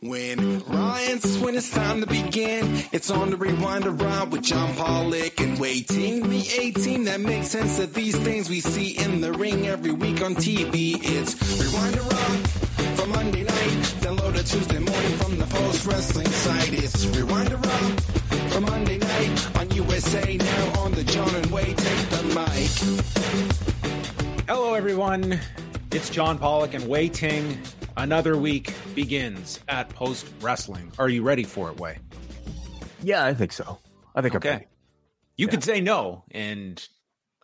When Ryan's when it's time to begin, it's on the Rewind-A-Raw with John Pollock and Wai Ting the 18 that makes sense of these things we see in the ring every week on TV. It's Rewind-A-Raw for Monday night, download it Tuesday morning from the Post Wrestling site. It's Rewind-A-Raw for Monday night on USA now on the John and Wai take the mic. Hello, everyone. It's John Pollock and Wai Ting. Another week begins at Post Wrestling. Are you ready for it, Wai? Yeah, I think so. I think I'm Okay. ready. You Yeah. could say no, and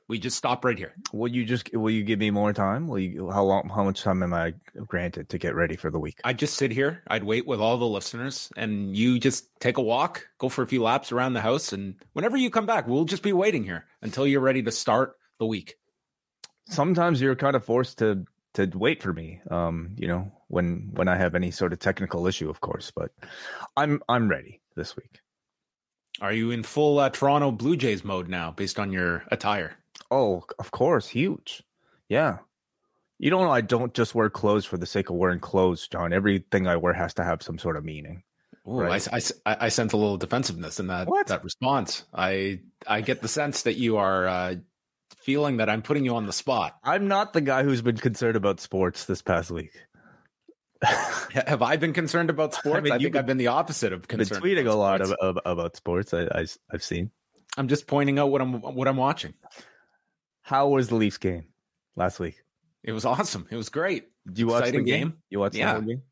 we just stop right here. Will you just will you give me more time? Will you how long how much time am I granted to get ready for the week? I'd just sit here. I'd wait with all the listeners, and you just take a walk, go for a few laps around the house, and whenever you come back, we'll just be waiting here until you're ready to start the week. sometimes you're kind of forced to to wait for me um you know when when i have any sort of technical issue of course but i'm i'm ready this week Are you in full uh, Toronto Blue Jays mode now, based on your attire? oh of course huge yeah you don't know i don't just wear clothes for the sake of wearing clothes john everything i wear has to have some sort of meaning Ooh, Right. I, I, I sense a little defensiveness in that What? that response. I I get the sense that you are uh, feeling that I'm putting you on the spot. i'm not the guy who's been concerned about sports this past week Have I been concerned about sports? I, mean, you've think been- I've been the opposite of been concerned. tweeting a lot of, of, about sports I, I i've seen I'm just pointing out what I'm what I'm watching. how was the leafs game last week It was awesome. It was great. did you watch the game, game. you watched Yeah. the game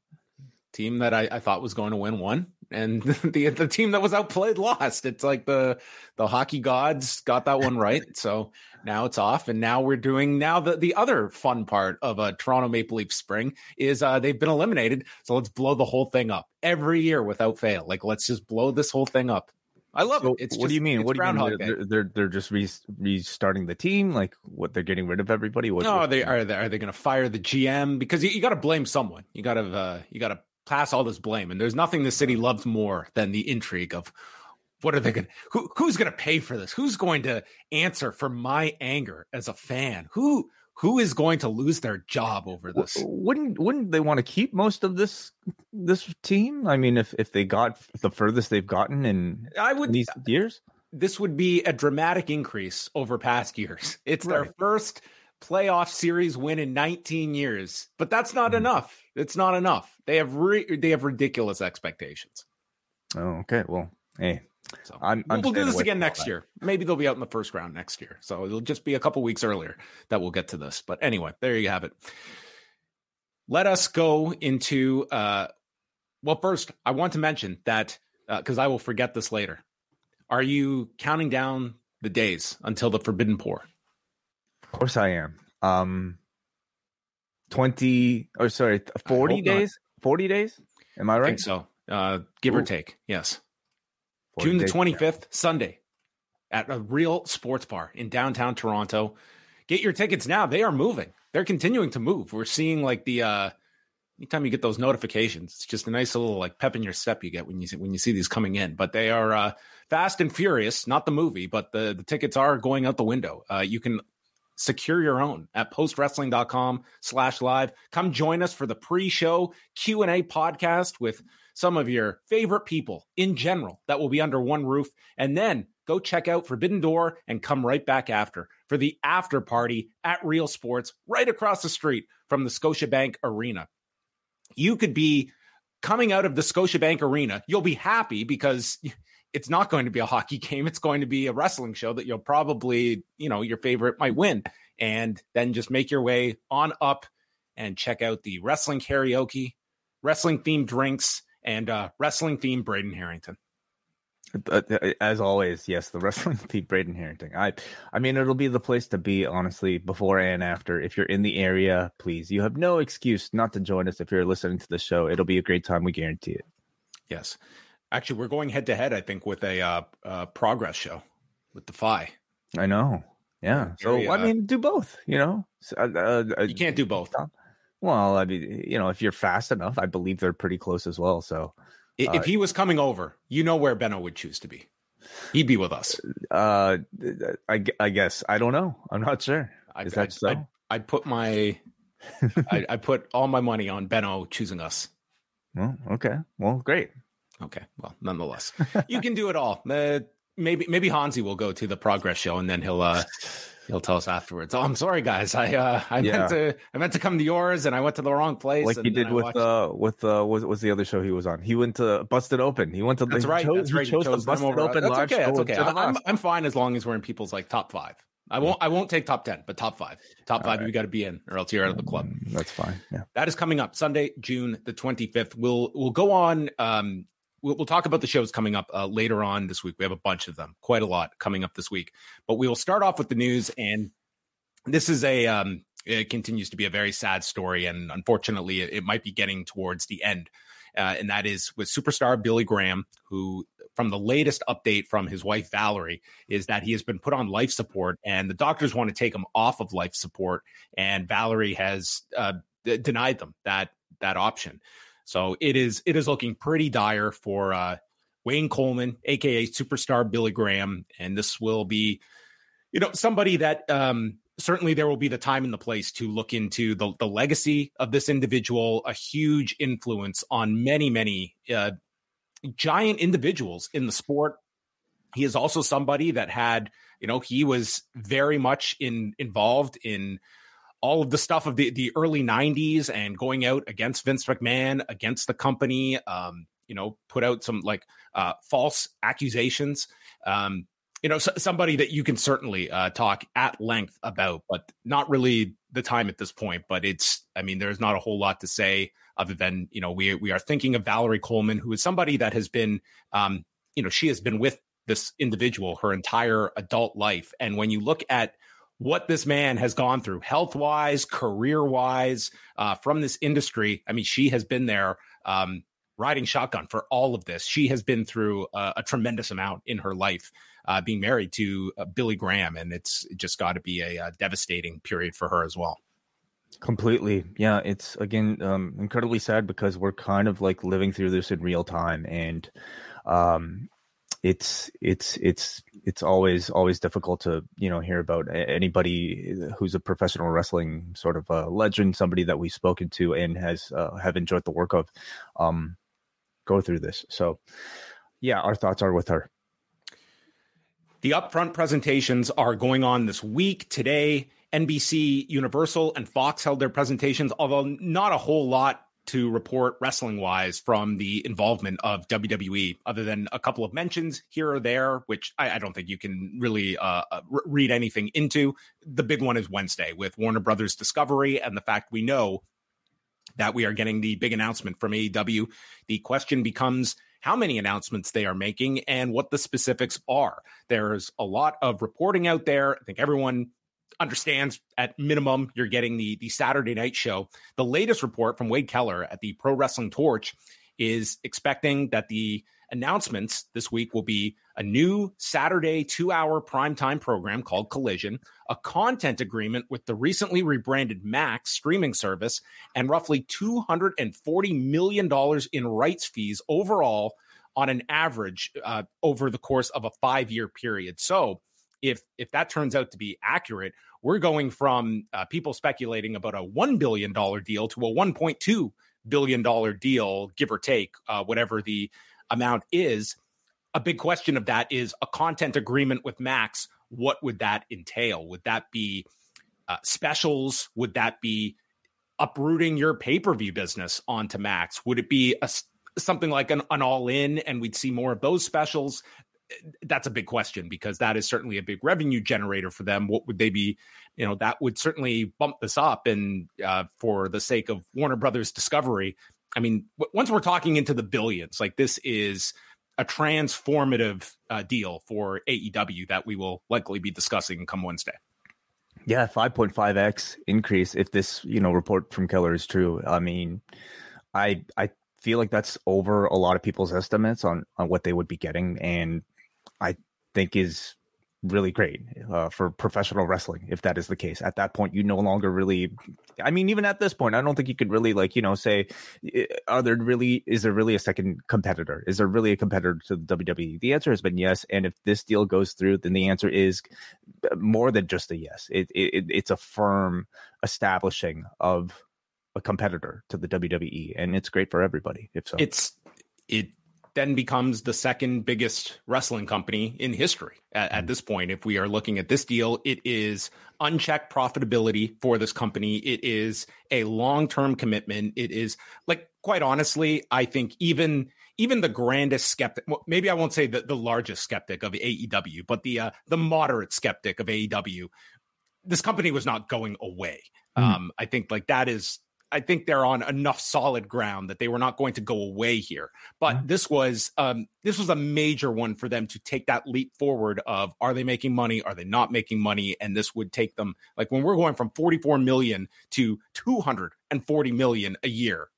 Team that I, I thought was going to win won, and the the team that was outplayed lost. It's like the the hockey gods got that one right. So now it's off, and now we're doing now the the other fun part of a Toronto Maple Leaf spring is uh, they've been eliminated. So let's blow the whole thing up every year without fail. Like let's just blow this whole thing up. I love So it. It's what do you mean? What do you mean? They're, they're, they're they're just re- restarting the team. Like what? They're getting rid of everybody. What, No, what- they are they are they going to fire the GM because you, you got to blame someone. You got to uh, you got to pass all this blame, and there's nothing the city loves more than the intrigue of what are they going to who who's going to pay for this? Who's going to answer for my anger as a fan? Who who is going to lose their job over this? Wouldn't wouldn't they want to keep most of this this team? I mean, if if they got the furthest they've gotten in, I in would these years, this would be a dramatic increase over past years. It's their first playoff series win in 19 years, but that's not Mhm. enough. It's not enough. They have re- they have ridiculous expectations. oh, okay. Well, hey, So I'm, we'll, I'm we'll do this again next year. Maybe they'll be out in the first round next year. So it'll just be a couple weeks earlier that we'll get to this. But anyway, there you have it. Let us go into uh well first I want to mention that because I will forget this later. Are you counting down the days until the forbidden door? Of course, I am. Um, twenty or sorry, forty hope not. days. Forty days. Am I I right? think so. Uh give or take. Yes. June the days. 25th, Sunday, at a real sports bar in downtown Toronto. Get your tickets now. They are moving. They're continuing to move. We're seeing like the uh anytime you get those notifications, it's just a nice little like pep in your step you get when you see, when you see these coming in. But they are uh Fast and Furious, not the movie, but the the tickets are going out the window. Uh you can secure your own at postwrestling.com slash live. Come join us for the pre-show q&a podcast with some of your favorite people in general that will be under one roof. And then go check out forbidden door and come right back after for the after party at real sports right across the street from the scotiabank arena. You could be coming out of the scotiabank arena. You'll be happy because it's not going to be a hockey game. It's going to be a wrestling show that you'll probably, you know, your favorite might win. And then just make your way on up and check out the wrestling karaoke, wrestling themed drinks, and uh, wrestling themed Braden Herrington. Uh, as always, yes, the wrestling themed Braden Herrington. I, I mean, it'll be the place to be, honestly, before and after. If you're in the area, please, you have no excuse not to join us. If you're listening to the show, it'll be a great time. We guarantee it. Yes, actually, we're going head to head. I think with a uh, uh, progress show with Defy. I know. Yeah. So I uh, mean, do both. You know, uh, uh, you can't do both. Well, I mean, you know, if you're fast enough, I believe they're pretty close as well. So, if he was coming over, you know where Benno would choose to be. He'd be with us. Uh, I, I guess I don't know. I'm not sure. I, Is that I'd, so? I'd, I'd put my, I, I put all my money on Benno choosing us. Well, okay. Well, great. Okay. Well, nonetheless, you can do it all. Uh, maybe maybe Hansi will go to the progress show and then he'll uh he'll tell us afterwards. Oh, I'm sorry, guys. I uh I yeah. meant to I meant to come to yours and I went to the wrong place. Like he did with watched... uh with uh what was the other show he was on? He went to Busted Open. He went to that's right. Chose, that's right. He chose, chose the Busted Open. That's okay. That's okay. I'm I'm fine as long as we're in people's like top five. I won't. I won't take top ten, but top five. Top five. Right. You got to be in, or else you're out of the club. Mm, that's fine. Yeah. That is coming up Sunday, June the 25th. We'll we'll go on. Um, we'll, we'll talk about the shows coming up uh, later on this week. We have a bunch of them, quite a lot coming up this week. But we will start off with the news, and this is a um, it continues to be a very sad story, and unfortunately, it, it might be getting towards the end. Uh, and that is with superstar Billy Graham, who, from the latest update from his wife Valerie, is that he has been put on life support, and the doctors want to take him off of life support, and Valerie has uh, d- denied them that that option. So it is it is looking pretty dire for uh, Wayne Coleman, aka superstar Billy Graham, and this will be, you know, somebody that um, certainly there will be the time and the place to look into the the legacy of this individual, a huge influence on many many uh, giant individuals in the sport. He is also somebody that had, you know, he was very much in involved in all of the stuff of the, the early 90s and going out against Vince McMahon, against the company, um, you know, put out some like uh, false accusations. Um, you know, so, somebody that you can certainly uh, talk at length about, but not really the time at this point. But it's, I mean, there's not a whole lot to say other than, you know, we, we are thinking of Valerie Coleman, who is somebody that has been, um, you know, she has been with this individual her entire adult life. And when you look at what this man has gone through health wise, career wise, uh, from this industry. I mean, she has been there um, riding shotgun for all of this. She has been through a, a tremendous amount in her life, uh, being married to uh, Billy Graham, and it's just got to be a, a, devastating period for her as well. Completely, yeah. It's again um, incredibly sad because we're kind of like living through this in real time, and um, it's it's it's it's always always difficult to you know hear about anybody who's a professional wrestling sort of a legend, somebody that we've spoken to and has uh, have enjoyed the work of, um, go through this. So, yeah, our thoughts are with her. The upfront presentations are going on this week. Today, NBC, Universal, and Fox held their presentations, although not a whole lot to report wrestling wise from the involvement of WWE, other than a couple of mentions here or there, which I, I don't think you can really uh, uh read anything into. The big one is Wednesday with Warner Brothers Discovery and the fact we know that we are getting the big announcement from AEW. The question becomes how many announcements they are making and what the specifics are. There's a lot of reporting out there. I think everyone understands at minimum you're getting the the Saturday night show. The latest report from Wade Keller at the Pro Wrestling Torch is expecting that the announcements this week will be a new Saturday 2-hour primetime program called Collision, a content agreement with the recently rebranded Max streaming service, and roughly 240 million dollars in rights fees overall on an average uh, over the course of a 5-year period. So, if if that turns out to be accurate, we're going from uh, people speculating about a one billion dollar deal to a one point two billion dollar deal, give or take, uh, whatever the amount is. A big question of that is a content agreement with Max. What would that entail? Would that be uh, specials? Would that be uprooting your pay per view business onto Max? Would it be a something like an, an all in and we'd see more of those specials that's a big question because that is certainly a big revenue generator for them. What would they be? You know, that would certainly bump this up. And uh, for the sake of Warner Brothers Discovery, I mean, w- once we're talking into the billions, like this is a transformative uh, deal for AEW that we will likely be discussing come Wednesday. Yeah, 5.5x increase if this, you know, report from Keller is true. I mean, I I feel like that's over a lot of people's estimates on on what they would be getting and I think is really great uh, for professional wrestling if that is the case. At that point you no longer really i mean even at this point i don't think you could really like you know say are there really is there really a second competitor? Is there really a competitor to the wwe the answer has been yes and if this deal goes through then the answer is more than just a yes. It, it it's a firm establishing of a competitor to the wwe and it's great for everybody if so. It's it then becomes the second biggest wrestling company in history at, at, mm-hmm. this point. If we are looking at this deal, it is unchecked profitability for this company. It is a long term commitment. It is like, quite honestly, I think even even the grandest skeptic, well, maybe I won't say the, the largest skeptic of AEW, but the uh, the moderate skeptic of AEW, this company was not going away. Mm. Um, I think like that is I think they're on enough solid ground that they were not going to go away here. But mm-hmm. this was um, this was a major one for them to take that leap forward of are they making money? Are they not making money? And this would take them like when we're going from 44 million to 240 million a year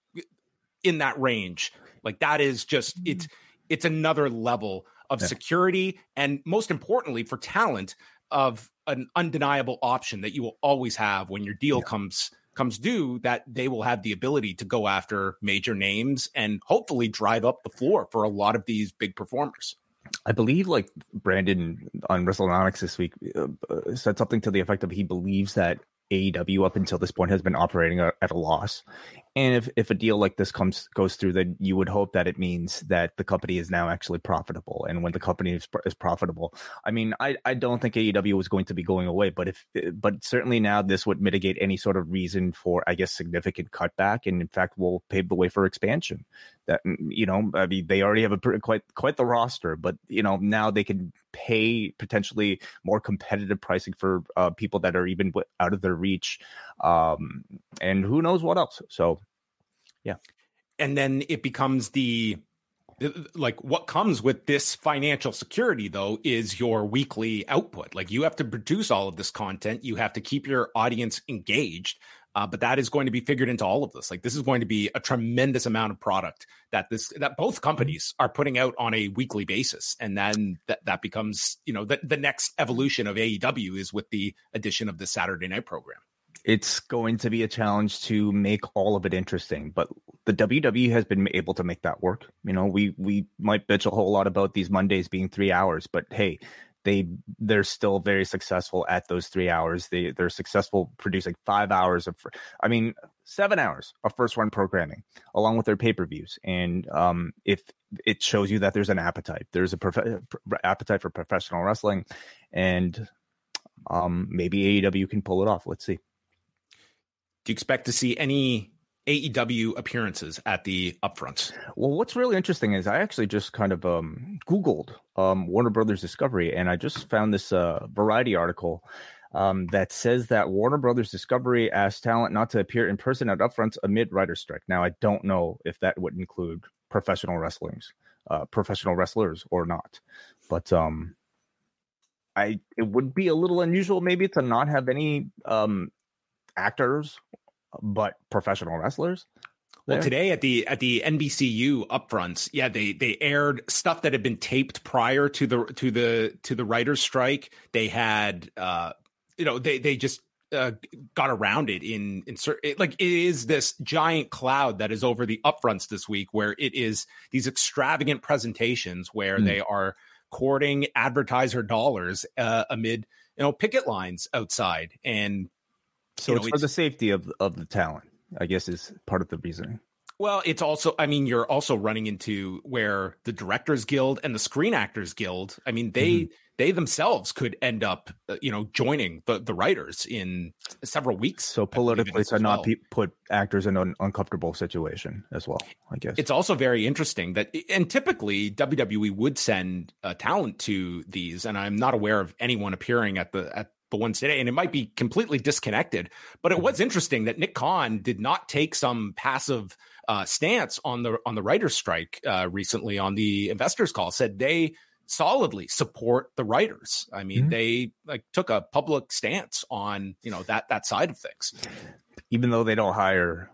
in that range. Like that is just mm-hmm. it's it's another level of yeah. security and most importantly for talent of an undeniable option that you will always have when your deal yeah. comes comes due that they will have the ability to go after major names and hopefully drive up the floor for a lot of these big performers. I believe like Brandon on WrestleNomics this week uh, uh, said something to the effect of he believes that AEW up until this point has been operating at a loss, and if, if a deal like this comes goes through, then you would hope that it means that the company is now actually profitable. And when the company is, is profitable, I mean, I, I don't think AEW was going to be going away, but if but certainly now this would mitigate any sort of reason for I guess significant cutback, and in fact will pave the way for expansion. That mm, you know, I mean, they already have a quite quite the roster, but you know now they can pay potentially more competitive pricing for uh, people that are even out of their reach, um, and who knows what else. So yeah. And then it becomes the like what comes with this financial security though is your weekly output. Like you have to produce all of this content. You have to keep your audience engaged uh, but that is going to be figured into all of this. Like this is going to be a tremendous amount of product that this that both companies are putting out on a weekly basis. And then that, that becomes you know the, the next evolution of aew is with the addition of the saturday night program it's going to be a challenge to make all of it interesting. But the WWE has been able to make that work. You know, we we might bitch a whole lot about these Mondays being three hours, but hey, they they're still very successful at those three hours. They they're successful producing five hours of, I mean, seven hours of first run programming along with their pay per views. And um, if it shows you that there's an appetite, there's a prof- appetite for professional wrestling, and um, maybe AEW can pull it off. Let's see. Do you expect to see any AEW appearances at the upfronts? Well, what's really interesting is I actually just kind of um, Googled um, Warner Brothers Discovery, and I just found this uh, Variety article um, that says that Warner Brothers Discovery asked talent not to appear in person at upfronts amid writer strike. Now, I don't know if that would include professional wrestlers, uh, professional wrestlers or not, but um, I it would be a little unusual maybe to not have any um, actors, but professional wrestlers. There. Well, today at the at the NBCU upfronts, yeah, they they aired stuff that had been taped prior to the to the to the writers' strike. They had, uh, you know, they they just uh, got around it in in it, like it is this giant cloud that is over the upfronts this week, where it is these extravagant presentations where mm. they are courting advertiser dollars uh, amid you know picket lines outside and so it's know, for it's, the safety of of the talent, I guess, is part of the reasoning. Well, it's also, I mean, you're also running into where the Directors Guild and the Screen Actors Guild, I mean, they mm-hmm. they themselves could end up, uh, you know, joining the the writers in several weeks. So politically, to well. not pe- put actors in an uncomfortable situation as well. I guess it's also very interesting that, and typically WWE would send uh, talent to these, and I'm not aware of anyone appearing at the at the ones today, and it might be completely disconnected. But it was interesting that Nick Khan did not take some passive uh, stance on the on the writers' strike uh, recently on the investors' call. Said they solidly support the writers. I mean, mm-hmm. they like took a public stance on you know that that side of things, even though they don't hire.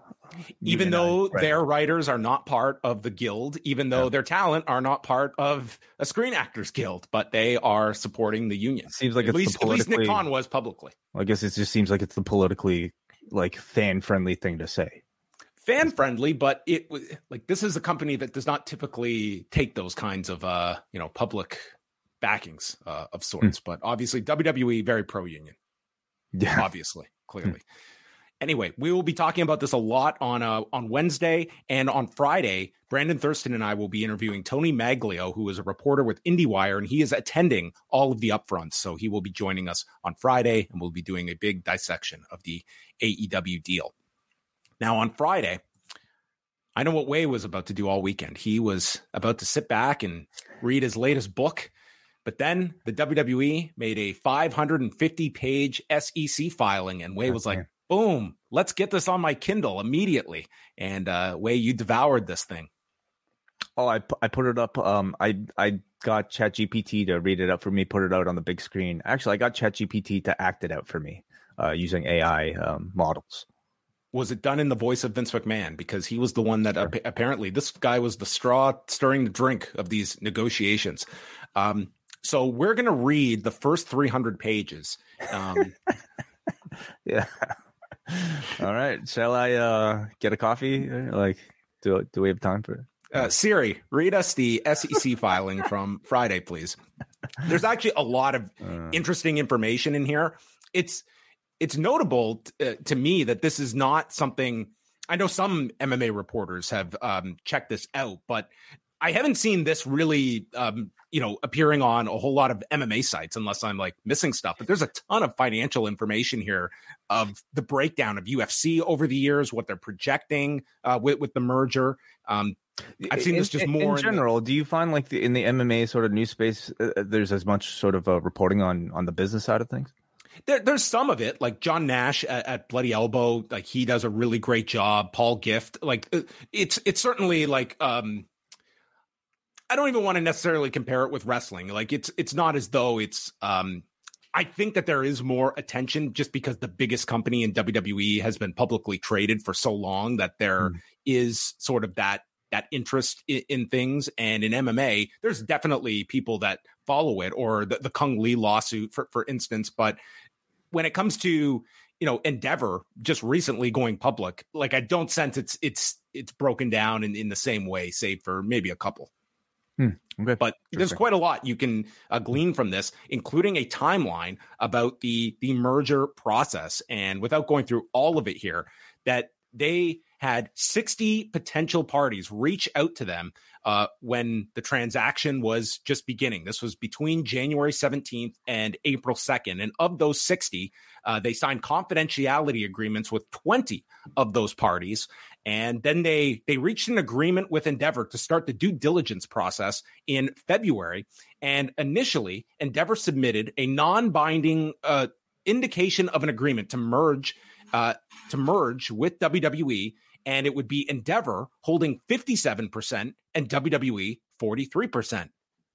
Even though their writers are not part of the guild, even though yeah. their talent are not part of a Screen Actors Guild, but they are supporting the union. Seems like at least, at least Nick Khan was publicly. I guess it just seems like it's the politically like fan friendly thing to say fan friendly, but it was like this is a company that does not typically take those kinds of uh, you know, public backings uh, of sorts. Mm. But obviously, WWE very pro union. Yeah, obviously, clearly. Mm. Anyway, we will be talking about this a lot on uh, on Wednesday and on Friday. Brandon Thurston and I will be interviewing Tony Maglio, who is a reporter with IndieWire, and he is attending all of the upfronts. So he will be joining us on Friday, and we'll be doing a big dissection of the AEW deal. Now, on Friday, I know what Wai was about to do all weekend. He was about to sit back and read his latest book. But then the WWE made a 550 page SEC filing, and Wai was like, boom, let's get this on my Kindle immediately. And uh, Wai, you devoured this thing. Oh, I, I put it up. Um, I I got ChatGPT to read it up for me, put it out on the big screen. Actually, I got ChatGPT to act it out for me uh, using AI um, models was it done in the voice of Vince McMahon because he was the one that sure. apparently this guy was the straw stirring the drink of these negotiations. Um, so we're going to read the first 300 pages. Um, yeah. All right. Shall I uh, get a coffee? Like, do do we have time for it? Uh, Siri, read us the SEC filing from Friday, please. There's actually a lot of uh. interesting information in here. It's it's notable t- uh, to me that this is not something I know some MMA reporters have um, checked this out, but I haven't seen this really, um, you know, appearing on a whole lot of MMA sites unless I'm like missing stuff. But there's a ton of financial information here of the breakdown of UFC over the years, what they're projecting uh, with with the merger. Um, I've seen this just more in general. In the, do you find like the, in the MMA sort of news space, uh, uh, there's as much sort of uh, reporting on on the business side of things? There, there's some of it, like John Nash at, at, Bloody Elbow, like he does a really great job. Paul Gift, like uh, it's it's certainly like um, I don't even want to necessarily compare it with wrestling. Like it's it's not as though it's um, I think that there is more attention just because the biggest company in WWE has been publicly traded for so long that there mm. is sort of that that interest in, in, things. And in MMA, there's definitely people that follow it, or the, the Cung Le lawsuit, for for instance. But when it comes to you know endeavor just recently going public like i don't sense it's it's it's broken down in, in the same way save for maybe a couple hmm, okay. but there's quite a lot you can uh, glean from this including a timeline about the the merger process and without going through all of it here that they had 60 potential parties reach out to them uh, when the transaction was just beginning. This was between January 17th and April 2nd. And of those 60, uh, they signed confidentiality agreements with 20 of those parties. And then they they reached an agreement with Endeavor to start the due diligence process in February. And initially, Endeavor submitted a non-binding uh, indication of an agreement to merge uh, to merge with WWE and it would be Endeavor holding 57% and WWE 43%.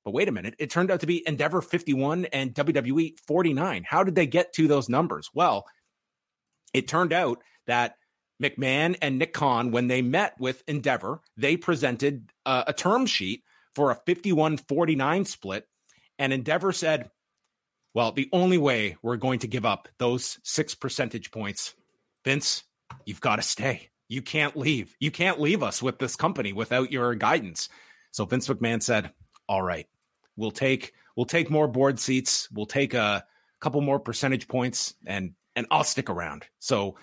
But wait a minute, it turned out to be Endeavor 51 and WWE 49. How did they get to those numbers? Well, it turned out that McMahon and Nick Khan, when they met with Endeavor, they presented uh, a term sheet for a 51 49 split. And Endeavor said, well, the only way we're going to give up those six percentage points, Vince, you've got to stay. You can't leave. You can't leave us with this company without your guidance. So Vince McMahon said, "All right, we'll take we'll take more board seats. We'll take a couple more percentage points, and and I'll stick around." So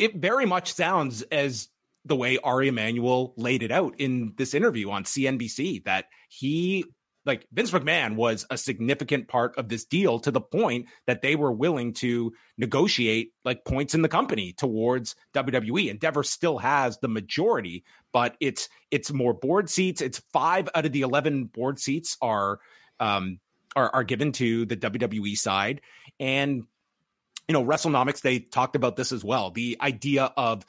it very much sounds as the way Ari Emanuel laid it out in this interview on CNBC that he like Vince McMahon was a significant part of this deal to the point that they were willing to negotiate like points in the company towards WWE. Endeavor still has the majority, but it's it's more board seats. It's five out of the eleven board seats are um are, are given to the WWE side. And you know, WrestleNomics, they talked about this as well. The idea of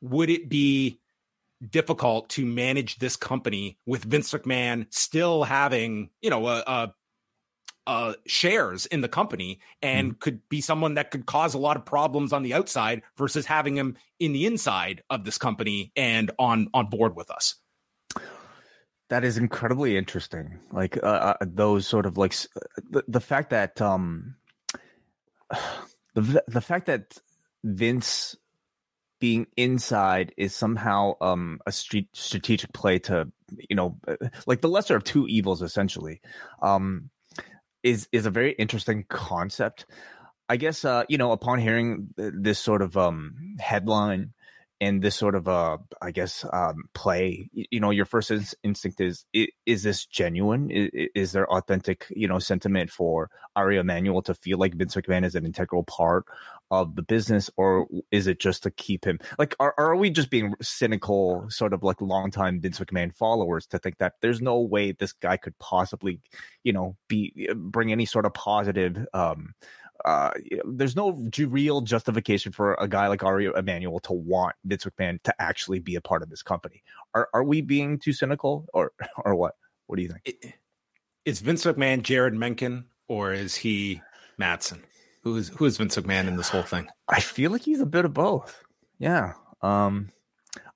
would it be difficult to manage this company with Vince McMahon still having, you know, a, a uh, shares in the company and mm. could be someone that could cause a lot of problems on the outside versus having him in the inside of this company and on on board with us. That is incredibly interesting. Like uh, uh those sort of like the, the fact that um the the fact that Vince being inside is somehow um a street strategic play to you know uh, like the lesser of two evils essentially um is is a very interesting concept. I guess uh, you know, upon hearing this sort of um, headline and this sort of uh, I guess um, play, you know, your first instinct is: is this genuine? Is, is, there authentic, you know, sentiment for Ari Emanuel to feel like Vince McMahon is an integral part of the business, or is it just to keep him? Like, are are we just being cynical, sort of like longtime Vince McMahon followers, to think that there's no way this guy could possibly, you know, be bring any sort of positive. Um, uh, there's no real justification for a guy like Ari Emanuel to want Vince McMahon to actually be a part of this company. Are are we being too cynical, or or what? What do you think? Is Vince McMahon Jeryd Mencken, or is he Matsson? Who is who is Vince McMahon in this whole thing? I feel like he's a bit of both. Yeah. Um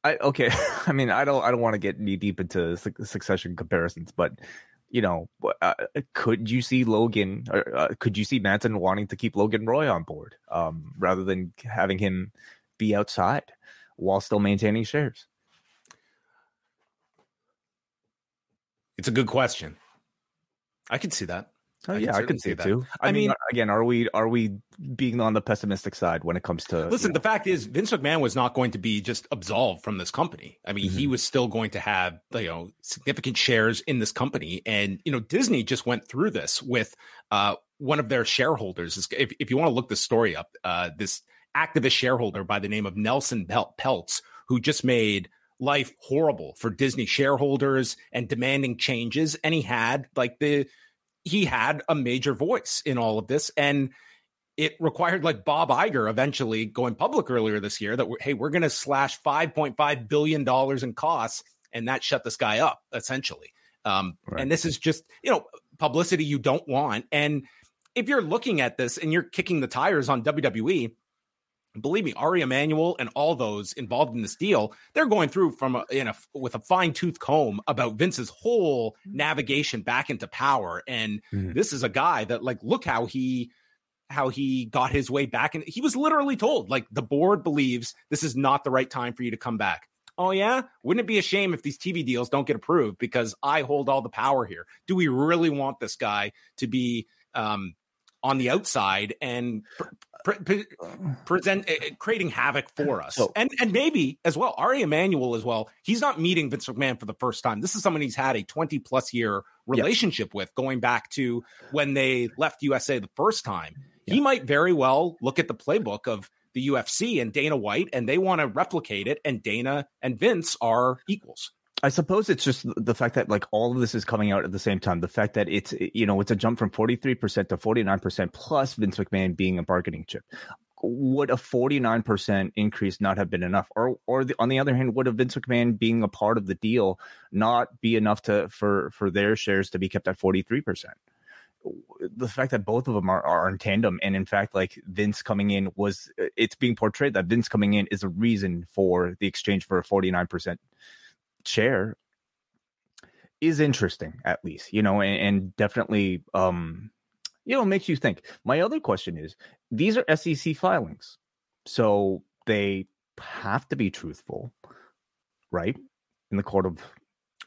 I okay, I mean I don't I don't want to get knee deep into succession comparisons, but you know, uh, could you see Logan or uh, could you see Matsson wanting to keep Logan Roy on board um, rather than having him be outside while still maintaining shares? It's a good question. I can see that. Oh I yeah, I can see it too. I, I mean, mean, again, are we are we being on the pessimistic side when it comes to? Listen, the know? fact is, Vince McMahon was not going to be just absolved from this company. I mean, mm-hmm. he was still going to have you know significant shares in this company, and you know Disney just went through this with uh, one of their shareholders. If, if you want to look the story up, uh, this activist shareholder by the name of Nelson Peltz, who just made life horrible for Disney shareholders and demanding changes, and he had like the he had a major voice in all of this. And it required like Bob Iger eventually going public earlier this year that, hey, we're going to slash $5.5 billion in costs. And that shut this guy up essentially. Um, right. And this is just, you know, publicity you don't want. And if you're looking at this and you're kicking the tires on WWE, believe me, Ari Emanuel and all those involved in this deal, they're going through from a, in a with a fine tooth comb about Vince's whole navigation back into power. And mm. this is a guy that like, look how he how he got his way back. And he was literally told like the board believes this is not the right time for you to come back. Oh yeah, wouldn't it be a shame if these TV deals don't get approved because I hold all the power here? Do we really want this guy to be um, on the outside and pre- pre- present uh, creating havoc for us. So, and and maybe as well, Ari Emanuel as well. He's not meeting Vince McMahon for the first time. This is someone he's had a 20 plus year relationship yeah. with, going back to when they left USA the first time. Yeah. He might very well look at the playbook of the UFC and Dana White, and they want to replicate it. And Dana and Vince are equals. I suppose it's just the fact that like all of this is coming out at the same time. The fact that it's you know it's a jump from forty three percent to forty nine percent plus Vince McMahon being a bargaining chip. Would a forty nine percent increase not have been enough, or or the, on the other hand, would a Vince McMahon being a part of the deal not be enough to for for their shares to be kept at forty three percent? the fact that both of them are, are in tandem and in fact like vince coming in was it's being portrayed that vince coming in is a reason for the exchange for a 49% chair is interesting at least you know and, and, definitely um you know makes you think. My other question is these are sec filings so they have to be truthful right in the court of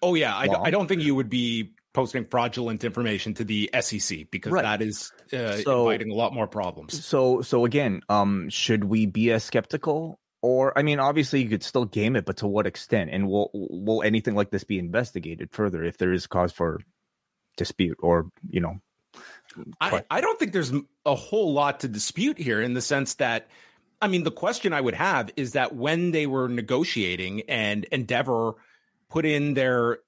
oh yeah I, I, don't think you would be posting fraudulent information to the sec because right. that is uh, so, inviting a lot more problems. so so again um should we be as skeptical or I mean, obviously you could still game it, but to what extent? And will will anything like this be investigated further if there is cause for dispute or you know? I, I don't think there's a whole lot to dispute here in the sense that I mean the question I would have is that when they were negotiating and Endeavor put in their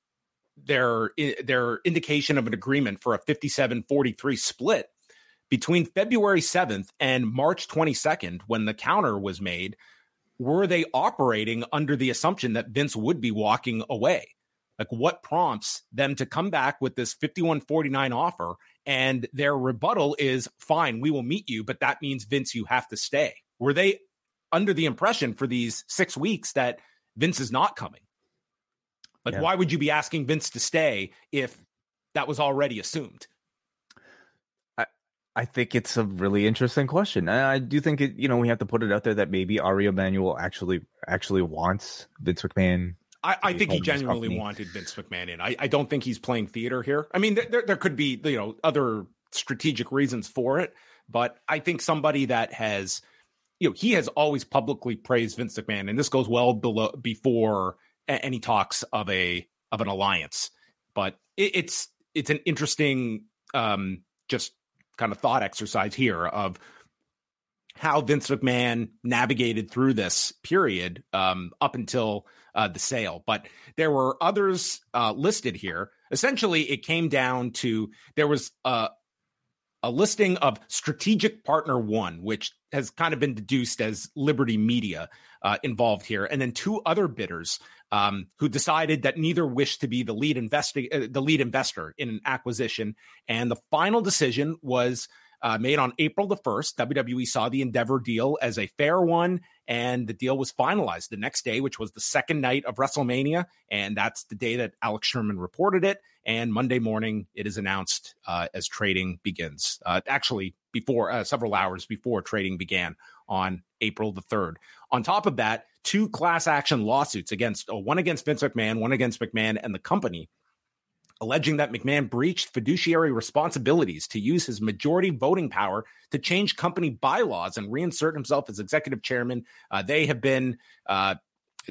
their their indication of an agreement for a 57-43 split between February 7th and March 22nd when the counter was made were they operating under the assumption that Vince would be walking away? Like, what prompts them to come back with this 5149 offer? And their rebuttal is fine, we will meet you, but that means, Vince, you have to stay. Were they under the impression for these six weeks that Vince is not coming? Like, yeah. why would you be asking Vince to stay if that was already assumed? I I think it's a really interesting question. I do think it, you know, we have to put it out there that maybe Ari Emanuel actually actually wants Vince McMahon I, I think he genuinely wanted Vince McMahon in. I, I, don't think he's playing theater here. I mean, there, there could be you know other strategic reasons for it, but I think somebody that has, you know, he has always publicly praised Vince McMahon, and this goes well below before any talks of a of an alliance. But it, it's it's an interesting, um, just kind of thought exercise here of how Vince McMahon navigated through this period um, up until uh, the sale. But there were others uh, listed here. Essentially, it came down to there was a, a listing of strategic partner one, which has kind of been deduced as Liberty Media uh, involved here, and then two other bidders um, who decided that neither wished to be the lead investi- uh, the lead investor in an acquisition, and the final decision was uh, made on April the 1st. WWE saw the Endeavor deal as a fair one, and the deal was finalized the next day, which was the second night of WrestleMania. And that's the day that Alex Sherman reported it. And Monday morning, it is announced uh, as trading begins. Uh, actually, before uh, several hours before trading began on April the 3rd. On top of that, two class action lawsuits against uh, one against Vince McMahon, one against McMahon and the company alleging that McMahon breached fiduciary responsibilities to use his majority voting power to change company bylaws and reinsert himself as executive chairman. Uh, they have been uh,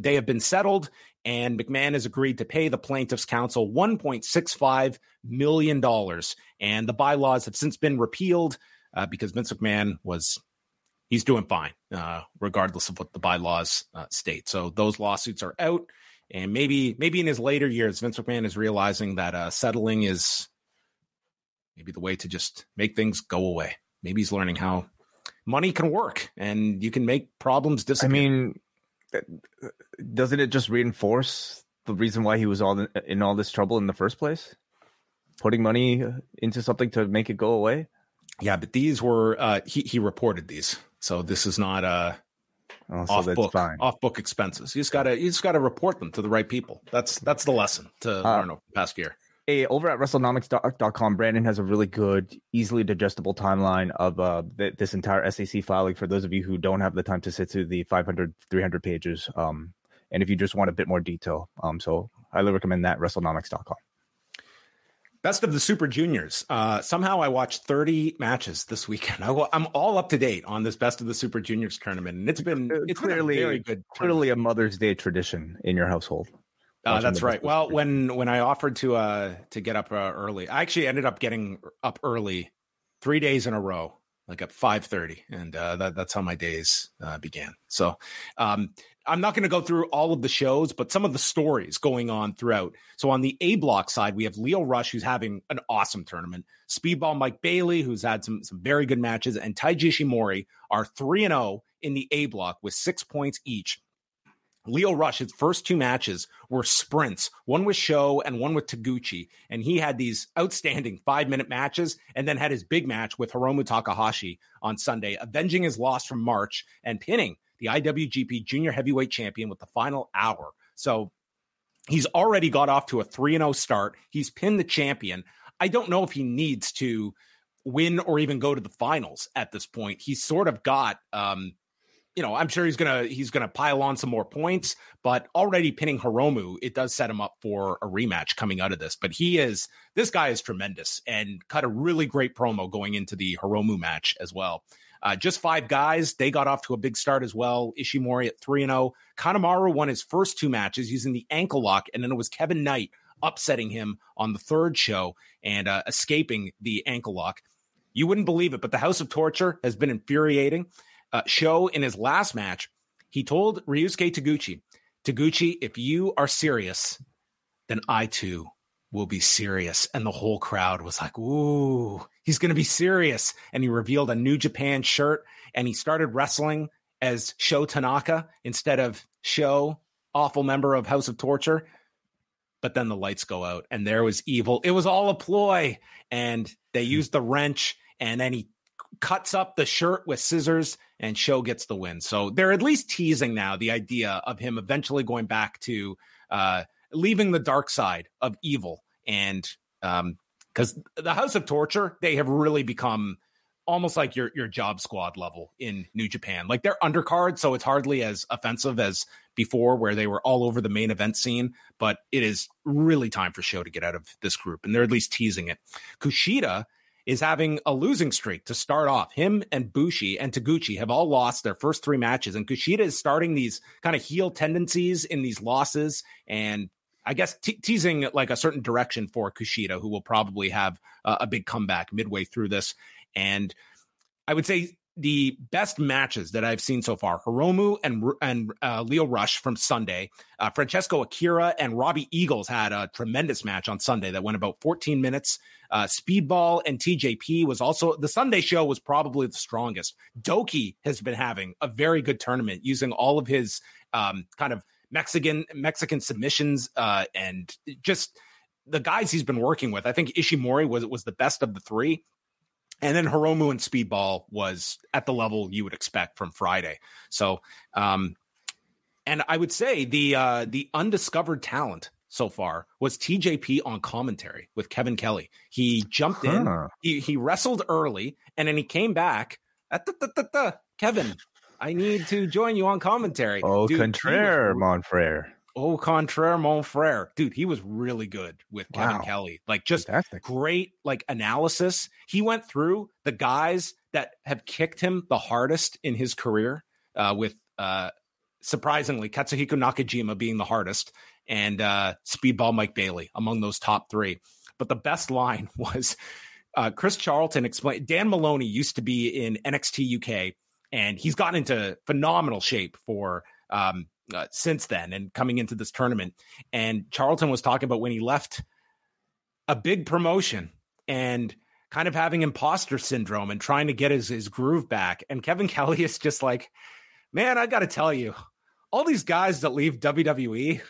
they have been settled, and McMahon has agreed to pay the plaintiffs' counsel 1.65 million dollars. And the bylaws have since been repealed uh, because Vince McMahon was he's doing fine, uh, regardless of what the bylaws uh, state. So those lawsuits are out. And maybe maybe in his later years, Vince McMahon is realizing that uh, settling is maybe the way to just make things go away. Maybe he's learning how money can work and you can make problems disappear. I mean, uh, doesn't it just reinforce the reason why he was all in all this trouble in the first place? Putting money into something to make it go away. Yeah, but these were uh, he he reported these, so this is not uh Oh, so off book, fine. off book expenses. You just gotta you just gotta report them to the right people. That's that's the lesson to uh, learn over the past year. Hey, over at WrestleNomics.com, Brandon has a really good, easily digestible timeline of uh, th- this entire SEC filing for those of you who don't have the time to sit through the 500, 300 pages. Um, and if you just want a bit more detail. Um, so highly recommend that, WrestleNomics.com. Best of the Super Juniors. Uh, somehow I watched 30 matches this weekend. I, am all up to date on this Best of the Super Juniors tournament, and it's been it's clearly been very good. Clearly, a Mother's Day tradition in your household. Uh, that's right. Well, when when I offered to uh to get up uh, early, I actually ended up getting up early three days in a row like at 5.30 and uh, that, that's how my days uh, began so um, i'm not going to go through all of the shows but some of the stories going on throughout so on the a block side we have Lio Rush who's having an awesome tournament speedball mike bailey who's had some, some very good matches and taiji ishimori are three and zero in the a block with six points each Lio Rush, his first two matches were sprints, one with Sho and one with Taguchi. And he had these outstanding five minute matches and then had his big match with Hiromu Takahashi on Sunday, avenging his loss from March and pinning the IWGP Junior Heavyweight Champion with the final hour. So he's already got off to a 3 0 start. He's pinned the champion. I don't know if he needs to win or even go to the finals at this point. He's sort of got um, you know, I'm sure he's gonna he's gonna pile on some more points, but already pinning Hiromu, it does set him up for a rematch coming out of this. But he is this guy is tremendous and cut a really great promo going into the Hiromu match as well. Uh, just five guys, they got off to a big start as well. Ishimori at three and zero. Oh. Kanemaru won his first two matches using the ankle lock, and then it was Kevin Knight upsetting him on the third show and uh, escaping the ankle lock. You wouldn't believe it, but the House of Torture has been infuriating uh, Sho in his last match, he told Ryusuke Taguchi, Taguchi, if you are serious, then I too will be serious. And the whole crowd was like, ooh, he's going to be serious. And he revealed a New Japan shirt and he started wrestling as Sho Tanaka instead of Sho, awful member of House of Torture. But then the lights go out and there was evil. It was all a ploy. And they hmm. used the wrench and then he cuts up the shirt with scissors and Sho gets the win. So they're at least teasing now the idea of him eventually going back to uh, leaving the dark side of evil. And um, because the House of Torture, they have really become almost like your your job squad level in New Japan. Like they're undercard, so it's hardly as offensive as before, where they were all over the main event scene. But it is really time for Sho to get out of this group, and they're at least teasing it. Kushida is having a losing streak to start off. Him and Bushi and Taguchi have all lost their first three matches, and Kushida is starting these kind of heel tendencies in these losses, and I guess te- teasing like a certain direction for Kushida, who will probably have uh, a big comeback midway through this. And I would say the best matches that I've seen so far: Hiromu and and uh, Lio Rush from Sunday, uh, Francesco Akira and Robbie Eagles had a tremendous match on Sunday that went about 14 minutes. Uh, Speedball and TJP was also the Sunday show was probably the strongest. Douki has been having a very good tournament using all of his um, kind of Mexican Mexican submissions uh, and just the guys he's been working with. I think Ishimori was was the best of the three. And then Hiromu and Speedball was at the level you would expect from Friday. So, um, and I would say the uh, the undiscovered talent so far was TJP on commentary with Kevin Kelly. He jumped huh. in, he, he wrestled early, and then he came back. Kevin, I need to join you on commentary. Oh, Dude, contraire, mon frere. Oh, contraire, mon frere. Dude, he was really good with Kevin wow. Kelly. Like, just Fantastic. great, like, analysis. He went through the guys that have kicked him the hardest in his career, uh, with, uh, surprisingly, Katsuhiko Nakajima being the hardest, and uh, Speedball Mike Bailey among those top three. But the best line was uh, Chris Charlton explained. Dan Moloney used to be in NXT UK and he's gotten into phenomenal shape for um, uh, since then and coming into this tournament. And Charlton was talking about when he left a big promotion and kind of having imposter syndrome and trying to get his, his groove back. And Kevin Kelly is just like, man, I got to tell you, all these guys that leave WWE,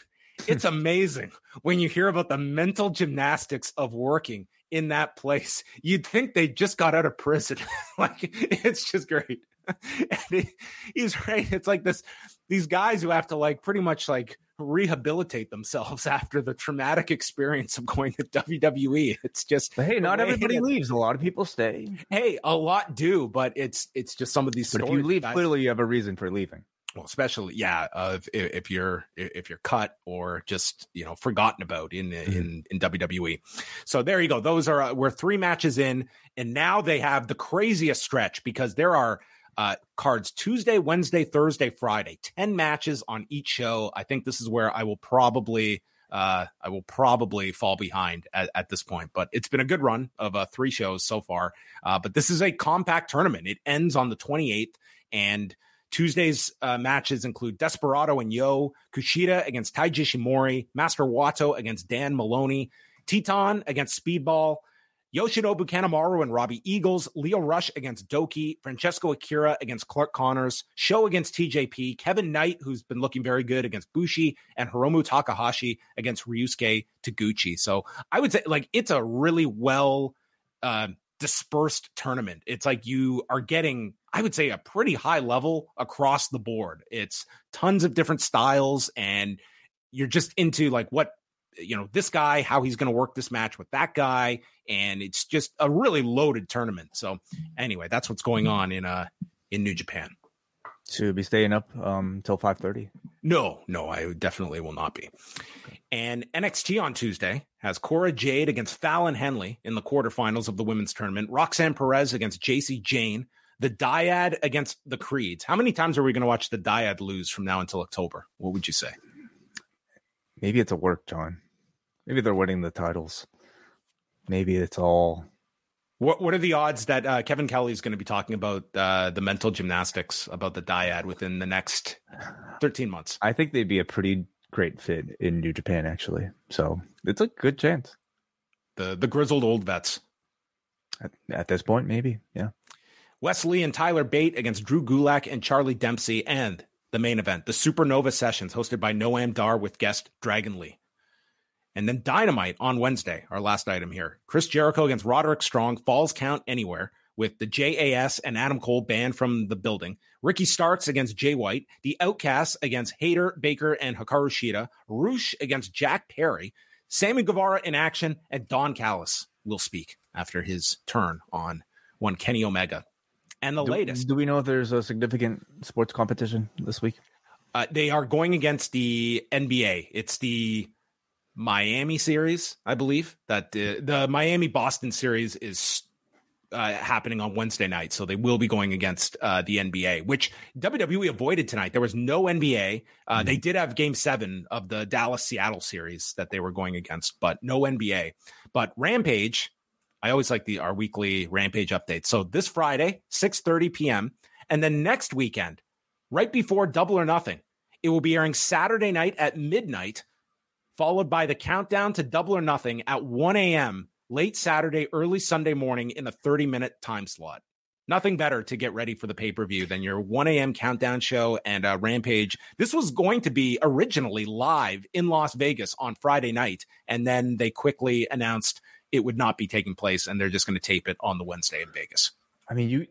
it's amazing when you hear about the mental gymnastics of working in that place. You'd think they just got out of prison. like it's just great. he, he's right. It's like this these guys who have to like pretty much like rehabilitate themselves after the traumatic experience of going to WWE. It's just but hey, not everybody it, leaves. A lot of people stay. Hey, a lot do, but it's it's just some of these. But if you leave, guys, clearly you have a reason for leaving. Well, especially yeah, uh, if, if you're if you're cut or just you know forgotten about in mm-hmm. in in WWE. So there you go. Those are uh, we're three matches in, and now they have the craziest stretch because there are uh, cards Tuesday, Wednesday, Thursday, Friday. 10 matches on each show. I think this is where I will probably uh, I will probably fall behind at, at, this point. But it's been a good run of uh, three shows so far. Uh, but this is a compact tournament. It ends on the 28th, and Tuesday's uh, matches include Desperado and Yoh, Kushida against Taiji Ishimori, Master Wato against Dan Moloney, Titán against Speedball, Yoshinobu Kanemaru and Robbie Eagles, Lio Rush against Douki, Francesco Akira against Clark Connors, Sho against TJP, Kevin Knight, who's been looking very good against Bushi, and Hiromu Takahashi against Ryusuke Taguchi. So I would say like it's a really well uh, dispersed tournament. It's like you are getting, I would say, a pretty high level across the board. It's tons of different styles and you're just into like what you know this guy how he's going to work this match with that guy and it's just a really loaded tournament. So anyway that's what's going on in uh in new japan. To be staying up um until 5.30 no no i definitely will not be. And nxt on tuesday has cora jade against fallon henley in the quarterfinals of the women's tournament. Roxanne perez against jacy jayne the dyad against the creeds. How many times are we going to watch the dyad lose from now until october? What would you say Maybe it's a work, John. Maybe they're winning the titles. Maybe it's all. What What are the odds that uh, Kevin Kelly is going to be talking about uh, the mental gymnastics about the dyad within the next thirteen months? I think they'd be a pretty great fit in New Japan, actually. So it's a good chance. The the grizzled old vets. At, at this point, maybe, yeah. Wes Lee and Tyler Bate against Drew Gulak and Charlie Dempsey, and the main event, the Supernova Sessions, hosted by Noam Dar with guest Dragon Lee. And then Dynamite on Wednesday, our last item here. Chris Jericho against Roderick Strong, Falls Count Anywhere, with the JAS and Adam Cole banned from the building. Ricky Starks against Jay White. The Outcasts against Hayter, Baker, and Hikaru Shida. Rush against Jack Perry. Sammy Guevara in action, and Don Callis will speak after his turn on one Kenny Omega. And the do, latest. Do we know if there's a significant sports competition this week? Uh, they are going against the NBA. It's the Miami series, I believe. That uh, the Miami Boston series is uh, happening on Wednesday night, so they will be going against uh, the NBA, which WWE avoided tonight. There was no NBA. Uh, mm-hmm. They did have Game Seven of the Dallas Seattle series that they were going against, but no NBA. But Rampage, I always like the our weekly Rampage update. So this Friday, six thirty p.m., and then next weekend, right before Double or Nothing, it will be airing Saturday night at midnight, followed by the countdown to Double or Nothing at one a.m late Saturday, early Sunday morning in a 30 minute time slot. Nothing better to get ready for the pay per view than your 1 a.m. countdown show and uh, Rampage. This was going to be originally live in Las Vegas on Friday night, and then they quickly announced it would not be taking place, and they're just going to tape it on the Wednesday in Vegas. I mean, you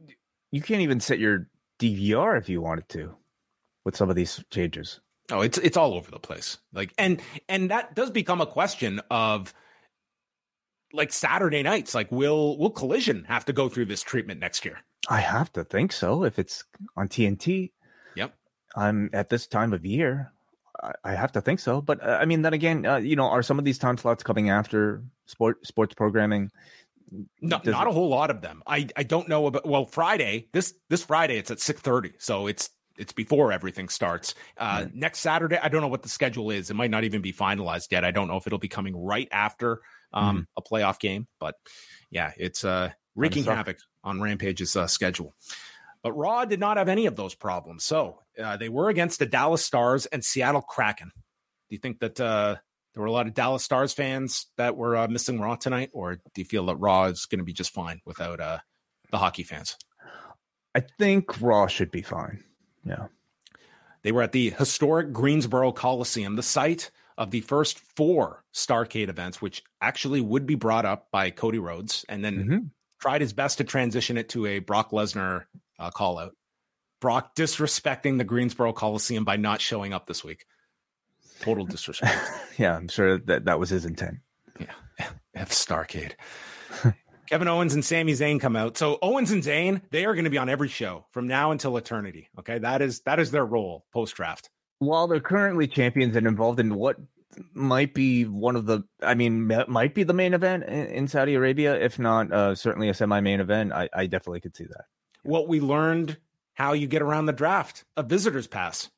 you can't even set your DVR if you wanted to with some of these changes. Oh, it's it's all over the place. Like, and and that does become a question of like Saturday nights. Like, will will Collision have to go through this treatment next year? I have to think so. If it's on TNT, yep. I'm at this time of year. I, I have to think so. But uh, I mean, then again, uh, you know, are some of these time slots coming after sport sports programming? No, not a whole lot of them. I I don't know about. Well, Friday this this Friday it's at six thirty, so it's it's before everything starts. Uh, right. Next Saturday, I don't know what the schedule is. It might not even be finalized yet. I don't know if it'll be coming right after um, mm. a playoff game. But yeah, it's uh, wreaking havoc on Rampage's uh, schedule. But Raw did not have any of those problems. So uh, they were against the Dallas Stars and Seattle Kraken. Do you think that uh, there were a lot of Dallas Stars fans that were uh, missing Raw tonight, or do you feel that Raw is going to be just fine without uh, the hockey fans? I think Raw should be fine. Yeah. They were at the historic Greensboro Coliseum, the site of the first four Starcade events, which actually would be brought up by Cody Rhodes, and then mm-hmm. tried his best to transition it to a Brock Lesnar uh, call out. Brock disrespecting the Greensboro Coliseum by not showing up this week. Total disrespect. yeah, I'm sure that that was his intent. Yeah, F Starcade. Kevin Owens and Sami Zayn come out. So Owens and Zayn, they are going to be on every show from now until eternity. Okay, that is that is their role post draft while they're currently champions and involved in what might be one of the i mean might be the main event in, saudi arabia if not uh, certainly a semi-main event I, I definitely could see that what we learned how you get around the draft a visitor's pass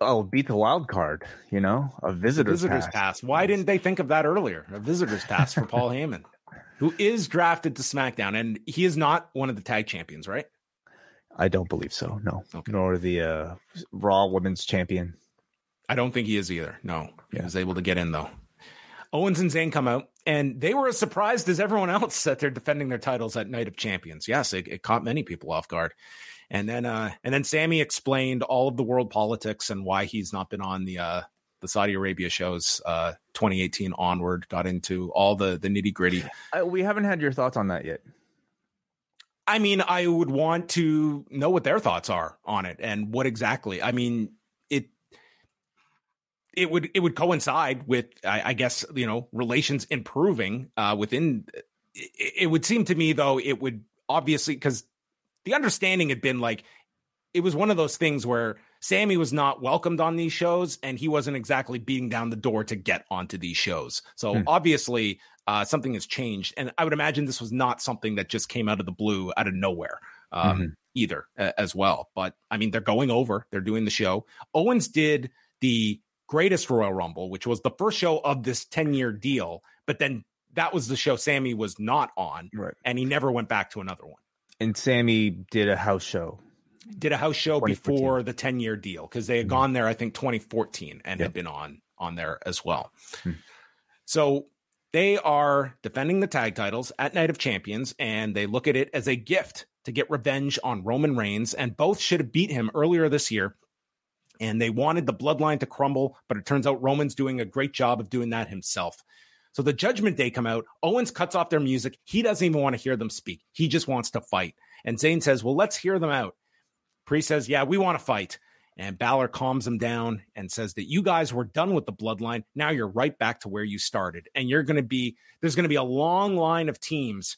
oh beat the wild card you know a visitor's, visitor's pass. pass. why didn't they think of that earlier a visitor's pass for paul heyman who is drafted to smackdown and he is not one of the tag champions right I don't believe so. No, okay. nor the uh, Raw Women's Champion. I don't think he is either. No, he yeah. was able to get in though. Owens and Zayn come out, and they were as surprised as everyone else that they're defending their titles at Night of Champions. Yes, it, it caught many people off guard. And then, uh, and then Sammy explained all of the world politics and why he's not been on the uh, the Saudi Arabia shows uh, 2018 onward. Got into all the the nitty gritty. we haven't had your thoughts on that yet. I mean, I would want to know what their thoughts are on it and what exactly. I mean, it it would it would coincide with, I, I guess, you know, relations improving uh, within. It, it would seem to me, though, it would obviously because the understanding had been like it was one of those things where Sammy was not welcomed on these shows and he wasn't exactly beating down the door to get onto these shows. So hmm. obviously, uh, something has changed. And I would imagine this was not something that just came out of the blue, out of nowhere. Um, mm-hmm. Either uh, as well, but I mean, they're going over, they're doing the show. Owens did the greatest Royal Rumble, which was the first show of this 10 year deal, but then that was the show Sammy was not on, right. and he never went back to another one. And Sammy did a house show did a house show before the 10 year deal because they had mm-hmm. gone there, I think 2014 and yep. had been on on there as well. Hmm. So they are defending the tag titles at Night of Champions and they look at it as a gift to get revenge on Roman Reigns, and both should have beat him earlier this year. And they wanted the bloodline to crumble, but it turns out Roman's doing a great job of doing that himself. So the Judgment Day come out. Owens cuts off their music. He doesn't even want to hear them speak. He just wants to fight. And Zayn says, Well, let's hear them out. Priest says, Yeah, we want to fight. And Balor calms him down and says that you guys were done with the bloodline. Now you're right back to where you started. And you're going to be, there's going to be a long line of teams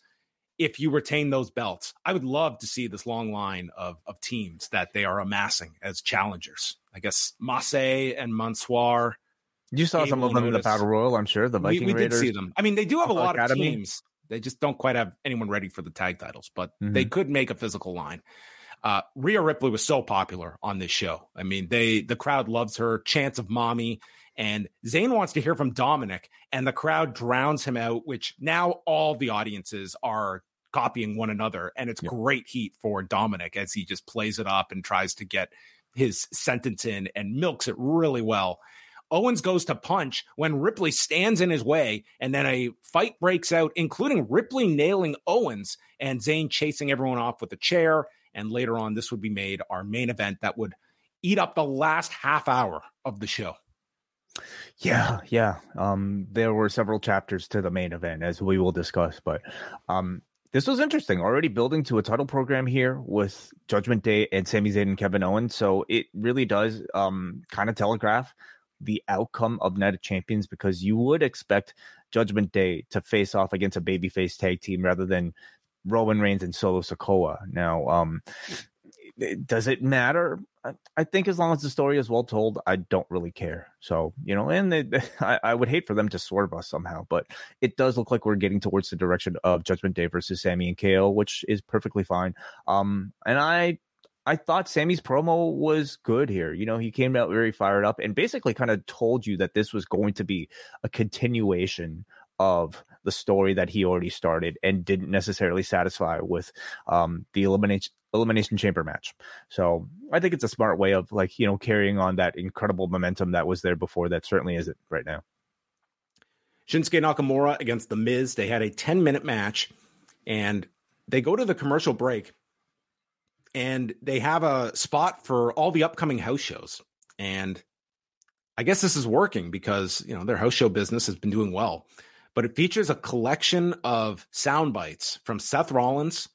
if you retain those belts. I would love to see this long line of, of teams that they are amassing as challengers. I guess Massey and Mansoor. You saw some of them in the Battle Royal, I'm sure. The Viking we, we Raiders. did see them. I mean, they do have a lot Academy. of teams. They just don't quite have anyone ready for the tag titles, but Mhm. they could make a physical line. Uh, Rhea Ripley was so popular on this show. I mean, they the crowd loves her. Chance of mommy, and Zayn wants to hear from Dominic, and the crowd drowns him out. Which now all the audiences are copying one another, and it's Yeah. great heat for Dominic as he just plays it up and tries to get his sentence in and milks it really well. Owens goes to punch when Ripley stands in his way, and then a fight breaks out, including Ripley nailing Owens and Zayn chasing everyone off with a chair. And later on, this would be made our main event that would eat up the last half hour of the show. Yeah, yeah. Um, there were several chapters to the main event, as we will discuss. But um, this was interesting. Already building to a title program here with Judgment Day and Sami Zayn and Kevin Owens. So it really does um, kind of telegraph the outcome of Night of Champions because you would expect Judgment Day to face off against a babyface tag team rather than Roman Reigns and Solo Sikoa. Now, um, does it matter? I- think as long as the story is well told, I don't really care. So you know, and they, I, I would hate for them to swerve us somehow, but it does look like we're getting towards the direction of Judgment Day versus Sammy and KO, which is perfectly fine. Um, and I. I thought Sammy's promo was good here. You know, he came out very fired up and basically kind of told you that this was going to be a continuation of the story that he already started and didn't necessarily satisfy with um, the elimination elimination chamber match. So I think it's a smart way of like you know carrying on that incredible momentum that was there before. That certainly isn't right now. Shinsuke Nakamura against The Miz. They had a 10 minute match and they go to the commercial break and they have a spot for all the upcoming house shows. And I guess this is working because, you know, their house show business has been doing well. But it features a collection of sound bites from Seth Rollins,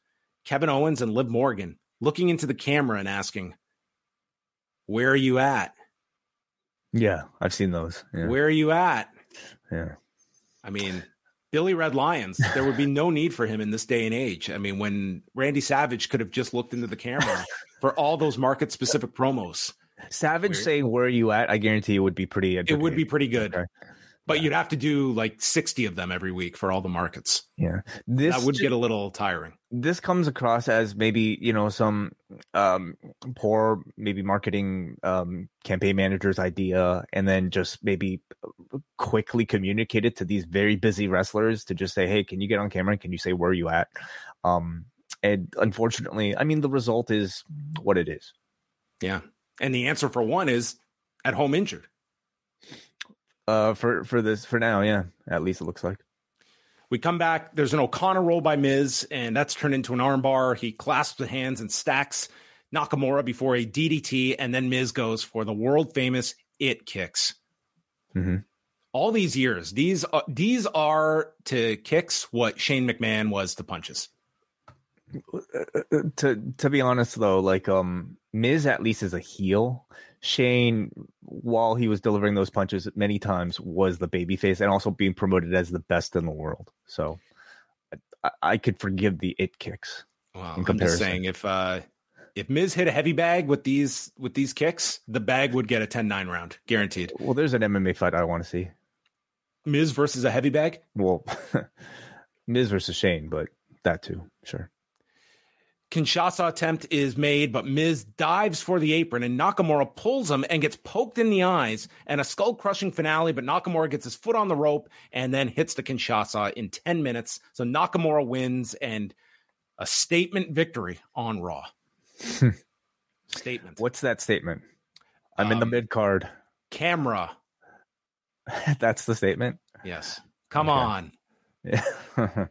Kevin Owens, and Liv Morgan looking into the camera and asking, Where are you at? Yeah, I've seen those. Yeah, Where are you at? yeah. I mean, Billy Red Lyons, there would be no need for him in this day and age. I mean, when Randy Savage could have just looked into the camera for all those market specific promos, Savage Weird. saying "Where are you at?" I guarantee it would be pretty. it would be pretty good. Okay. But Yeah. you'd have to do like 60 of them every week for all the markets. Yeah, this that would get a little tiring. this comes across as maybe you know some um poor maybe marketing um campaign manager's idea and then just maybe quickly communicate it to these very busy wrestlers to just say hey can you get on camera can you say where are you at um and unfortunately i mean the result is what it is Yeah. And the answer for one is at home injured. Uh for for this for now yeah at least it looks like We come back. There's an O'Connor roll by Miz, and that's turned into an armbar. He clasps the hands and stacks Nakamura before a DDT, and then Miz goes for the world famous it kicks. Mhm. All these years, these are, these are to kicks what Shane McMahon was to punches. To to be honest though, like um Miz at least is a heel. Shane, while he was delivering those punches many times, was the babyface and also being promoted as the best in the world. So I, I could forgive the it kicks. I'm just saying if uh, if Miz hit a heavy bag with these with these kicks, the bag would get a 10-9 round, guaranteed. Well, there's an MMA fight I want to see. Miz versus a heavy bag. Well, Miz versus Shane, but that too, sure. Kinshasa attempt is made, but Miz dives for the apron and Nakamura pulls him and gets poked in the eyes and a skull crushing finale. But Nakamura gets his foot on the rope and then hits the Kinshasa in 10 minutes. So Nakamura wins and a statement victory on Raw. statement. What's that statement? I'm in the Um, mid card. Camera. That's the statement. Yes. Come Okay. on. Yeah.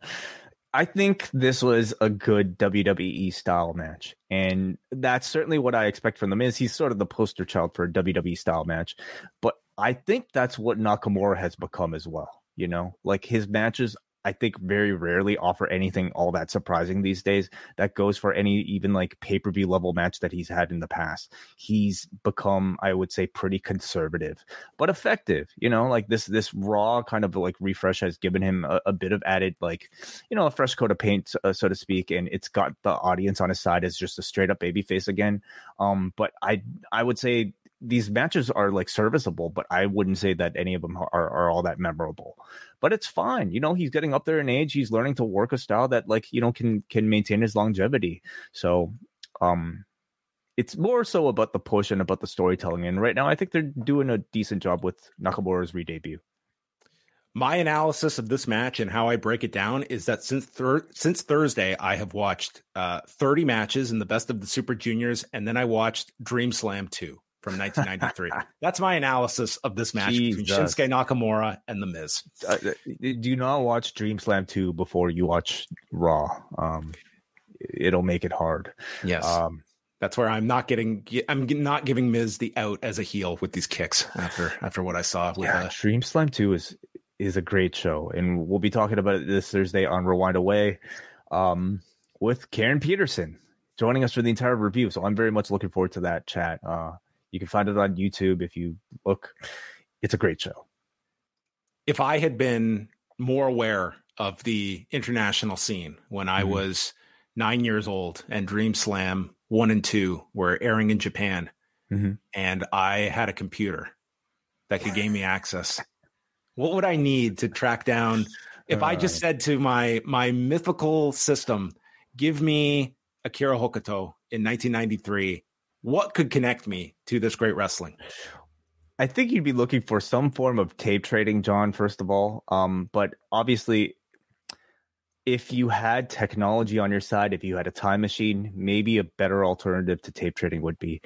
I think this was a good WWE style match, and that's certainly what I expect from the Miz. He's sort of the poster child for a WWE style match, but I think that's what Nakamura has become as well. You know, like his matches I think very rarely offer anything all that surprising these days that goes for any even like pay per view level match that he's had in the past. He's become, I would say, pretty conservative but effective. You know, like this this raw kind of like refresh has given him a, a bit of added like you know a fresh coat of paint, uh, so to speak, and it's got the audience on his side as just a straight up baby face again. Um, but I I would say these matches are like serviceable, but I wouldn't say that any of them are, are all that memorable. But it's fine. You know, he's getting up there in age. He's learning to work a style that like, you know, can can maintain his longevity. So um it's more so about the push and about the storytelling. And right now I think they're doing a decent job with Nakamura's re-debut. My analysis of this match and how I break it down is that since thir- since Thursday, I have watched uh, 30 matches in the best of the Super Juniors, and then I watched Dream Slam 2 from 1993. That's my analysis of this match Jesus. between Shinsuke Nakamura and The Miz. Uh, uh do not watch Dream Slam 2 before you watch Raw. Um, it'll make it hard. Yes. Um, that's where I'm not getting. I'm not giving Miz the out as a heel with these kicks after after what I saw. With yeah, uh, Dream Slam Two is is a great show, and we'll be talking about it this Thursday on Rewind-A-Wai um, with Karen Peterson joining us for the entire review. So I'm very much looking forward to that chat. Uh, you can find it on YouTube if you look. It's a great show. If I had been more aware of the international scene when I mm-hmm. was nine years old and Dream Slam one and two were airing in Japan, mm-hmm. and I had a computer that could gain me access, what would I need to track down? If uh, I just said to my my mythical system, "Give me Akira Hokuto in 1993," what could connect me to this great wrestling? I think you'd be looking for some form of tape trading, John, first of all. Um, but obviously, if you had technology on your side, if you had a time machine, maybe a better alternative to tape trading would be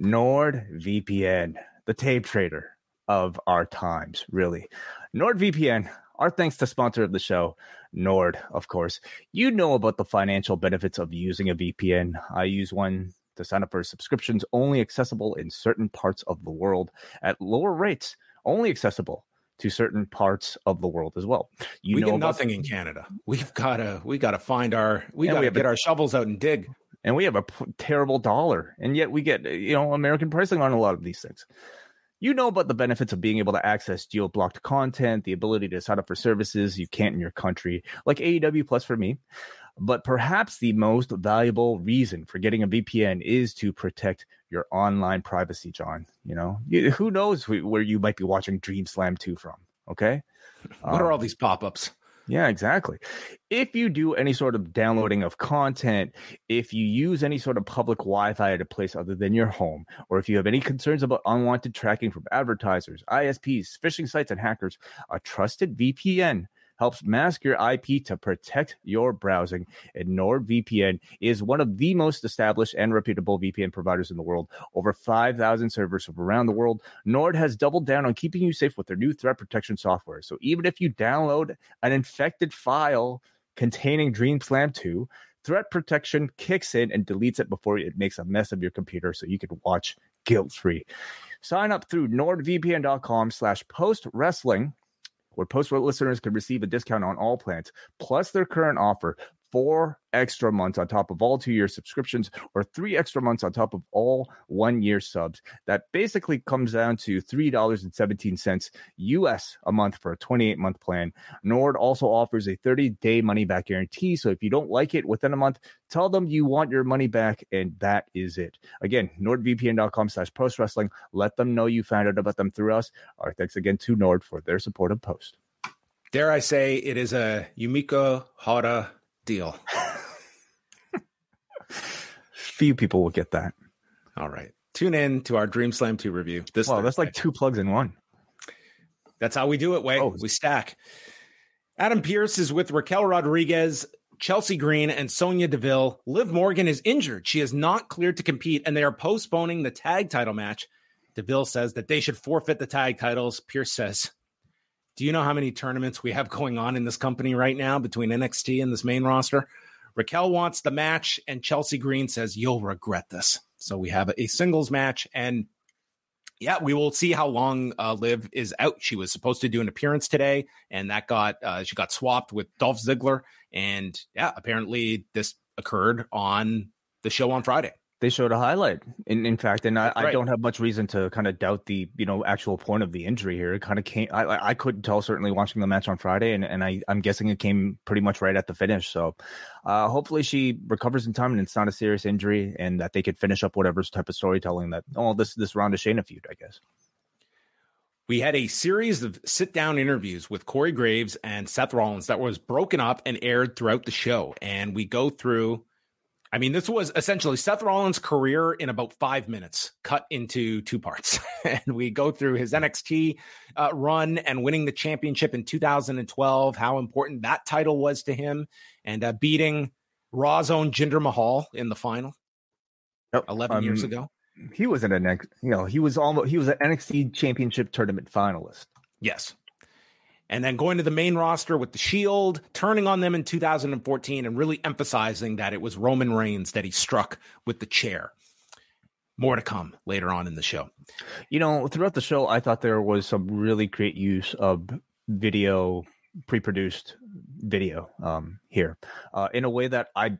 NordVPN, the tape trader of our times, really. NordVPN, our thanks to sponsor of the show, Nord, of course. You know about the financial benefits of using a VPN. I use one to sign up for subscriptions only accessible in certain parts of the world at lower rates, only accessible to certain parts of the world as well. You we know get nothing in Canada. We've got to we got to find our we got to get a, our shovels out and dig. And we have a p- terrible dollar, and yet we get you know American pricing on a lot of these things. You know about the benefits of being able to access geo blocked content, the ability to sign up for services you can't in your country, like AEW Plus for me. But perhaps the most valuable reason for getting a VPN is to protect your online privacy, John. You know, you, who knows where you might be watching Dream Slam 2 from? Okay. What um, are all these pop ups? Yeah, exactly. If you do any sort of downloading of content, if you use any sort of public Wi Fi at a place other than your home, or if you have any concerns about unwanted tracking from advertisers, ISPs, phishing sites, and hackers, a trusted VPN helps mask your IP to protect your browsing. And NordVPN is one of the most established and reputable VPN providers in the world. Over 5,000 servers from around the world. Nord has doubled down on keeping you safe with their new threat protection software. So even if you download an infected file containing Dream Slam 2, threat protection kicks in and deletes it before it makes a mess of your computer so you can watch guilt free. Sign up through nordvpn.com slash post wrestling where post listeners can receive a discount on all plans, plus their current offer four extra months on top of all two year subscriptions or three extra months on top of all one year subs. That basically comes down to $3.17 US a month for a 28 month plan. Nord also offers a 30 day money back guarantee. So if you don't like it within a month, tell them you want your money back and that is it. Again, nordvpn.com slash post wrestling. Let them know you found out about them through us. Our thanks again to Nord for their support of Post. Dare I say it is a Yumiko Hara deal. Few people will get that. All right. Tune in to our Dream Slam 2 review. This well, that's like two plugs in one. That's how we do it, Wai. Oh. We stack. Adam Pearce is with Raquel Rodriguez, Chelsea Green, and Sonya Deville. Liv Morgan is injured. She is not cleared to compete, and they are postponing the tag title match. Deville says that they should forfeit the tag titles. Pierce says Do you know how many tournaments we have going on in this company right now between NXT and this main roster? Raquel wants the match, and Chelsea Green says, You'll regret this. So we have a singles match, and yeah, we will see how long uh, Liv is out. She was supposed to do an appearance today, and that got uh, she got swapped with Dolph Ziggler, and yeah, apparently this occurred on the show on Friday they showed a highlight. In in fact, and I, right. I don't have much reason to kind of doubt the you know actual point of the injury here. It kind of came. I I couldn't tell certainly watching the match on Friday, and and I I'm guessing it came pretty much right at the finish. So, uh, hopefully she recovers in time and it's not a serious injury, and that they could finish up whatever type of storytelling that oh this this Ronda of Shayna feud, I guess. We had a series of sit down interviews with Corey Graves and Seth Rollins that was broken up and aired throughout the show. And we go through I mean, this was essentially Seth Rollins' career in about five minutes, cut into two parts. and we go through his NXT uh, run and winning the championship in 2012, how important that title was to him, and uh, beating Raw's own Jinder Mahal in the final oh, 11 um, years ago. He was an NXT, you know, he was almost he was an NXT championship tournament finalist. Yes and then going to the main roster with the Shield, turning on them in 2014, and really emphasizing that it was Roman Reigns that he struck with the chair. More to come later on in the show. You know, throughout the show, I thought there was some really great use of video, pre-produced video um, here, uh, in a way that I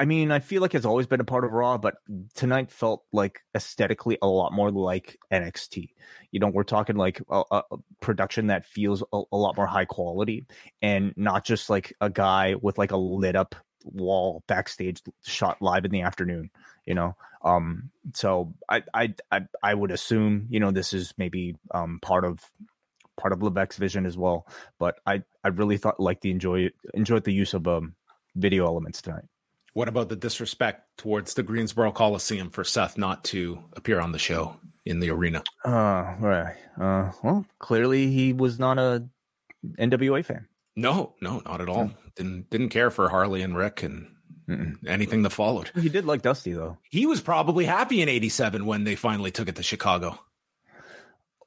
I mean, I feel like it's always been a part of Raw, but tonight felt like aesthetically a lot more like NXT. You know, we're talking like a, a production that feels a, a, lot more high quality and not just like a guy with like a lit up wall backstage shot live in the afternoon. You know, um, so I, I I I would assume you know this is maybe um part of part of Levesque's vision as well. But I I really thought like the enjoy enjoyed the use of um video elements tonight. What about the disrespect towards the Greensboro Coliseum for Seth not to appear on the show in the arena? Uh, right. Uh, well, clearly he was not a NWA fan. No, no, not at all. Hmm. Didn't didn't care for Harley and Rick and Mm-mm. anything that followed. He did like Dusty though. He was probably happy in '87 when they finally took it to Chicago.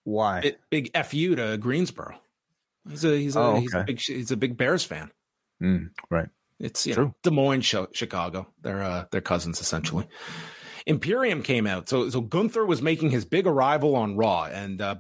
Why? It, big fu to Greensboro. He's a he's a, oh, okay. he's a big he's a big Bears fan. Mm, right. It's you True. know Des Moines, Chicago. They're uh, they're cousins essentially. Imperium came out, so so Gunther was making his big arrival on Raw, and uh,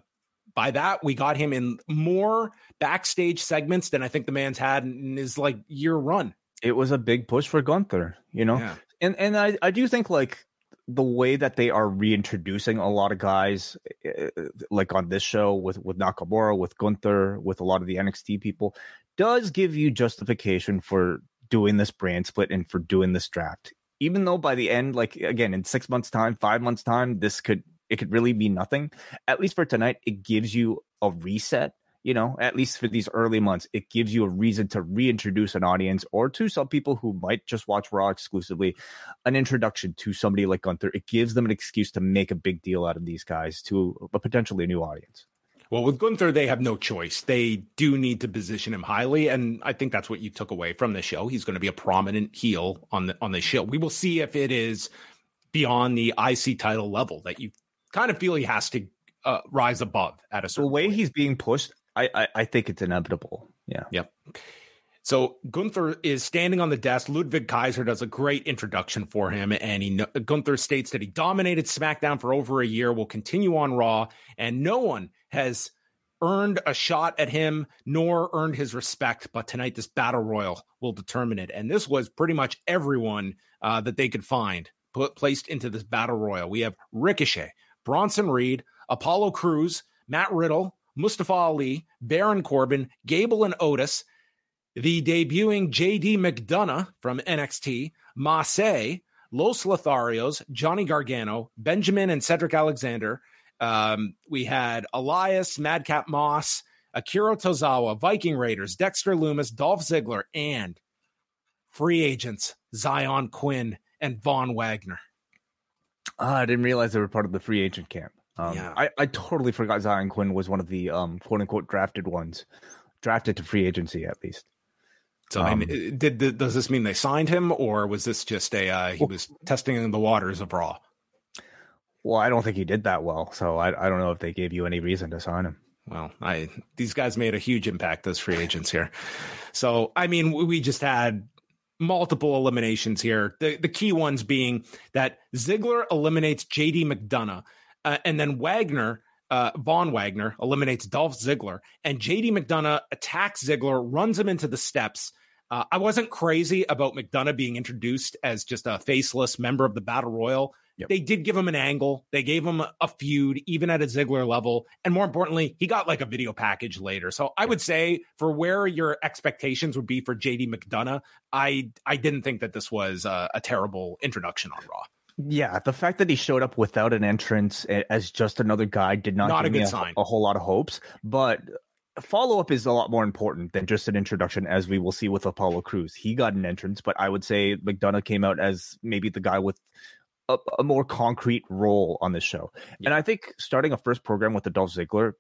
by that we got him in more backstage segments than I think the man's had in his like year run. It was a big push for Gunther, you know, yeah. and and I I do think like the way that they are reintroducing a lot of guys, eh, eh, like on this show with with Nakamura, with Gunther, with a lot of the NXT people, does give you justification for doing this brand split and for doing this draft. Even though by the end, like again, in six months' time, five months' time, this could it could really be nothing. At least for tonight, it gives you a reset. You know, at least for these early months, it gives you a reason to reintroduce an audience or to some people who might just watch Raw exclusively, an introduction to somebody like Gunther. It gives them an excuse to make a big deal out of these guys to a potentially new audience. Well, with Gunther, they have no choice. They do need to position him highly, and I think that's what you took away from the show. He's going to be a prominent heel on the on the show. We will see if it is beyond the IC title level that you kind of feel he has to uh, rise above at a certain. The way point. he's being pushed, I, I I think it's inevitable. Yeah. Yep. So Gunther is standing on the desk. Ludwig Kaiser does a great introduction for him, and he Gunther states that he dominated SmackDown for over a year, will continue on Raw, and no one has earned a shot at him nor earned his respect. But tonight, this battle royal will determine it. And this was pretty much everyone uh, that they could find put placed into this battle royal. We have Ricochet, Bronson Reed, Apollo Crews, Matt Riddle, Mustafa Ali, Baron Corbin, Gable and Otis, the debuting JD McDonagh from NXT, Mace, Los Lotharios, Johnny Gargano, Benjamin and Cedric Alexander, um, we had Elias, Madcap Moss, Akira Tozawa, Viking Raiders, Dexter Lumis, Dolph Ziggler, and free agents Xyon Quinn and Von Wagner. Uh, I didn't realize they were part of the free agent camp. Um, yeah. I, I totally forgot Xyon Quinn was one of the um, quote unquote drafted ones, drafted to free agency at least. So, I mean, um, did, did, does this mean they signed him, or was this just a uh, he well, was testing the waters of Raw? Well, I don't think he did that well, so I, I don't know if they gave you any reason to sign him. well, I these guys made a huge impact as free agents here. So, I mean, we just had multiple eliminations here. The the key ones being that Ziggler eliminates JD McDonagh, uh, and then Wagner. Uh, Von Wagner eliminates Dolph Ziggler, and JD McDonagh attacks Ziggler, runs him into the steps. Uh, I wasn't crazy about McDonagh being introduced as just a faceless member of the Battle Royal Yep. They did give him an angle. They gave him a, a, feud, even at a Ziggler level. And more importantly, he got like a video package later. So I would say for where your expectations would be for JD McDonagh, I I didn't think that this was a, a terrible introduction on Raw. Yeah, the fact that he showed up without an entrance as just another guy did not, not give a me a, a whole lot of hopes. But follow up is a lot more important than just an introduction, as we will see with Apollo Crews. He got an entrance, but I would say McDonagh came out as maybe the guy with a, a, more concrete role on the show. Yeah. And I think starting a first program with Dolph Ziggler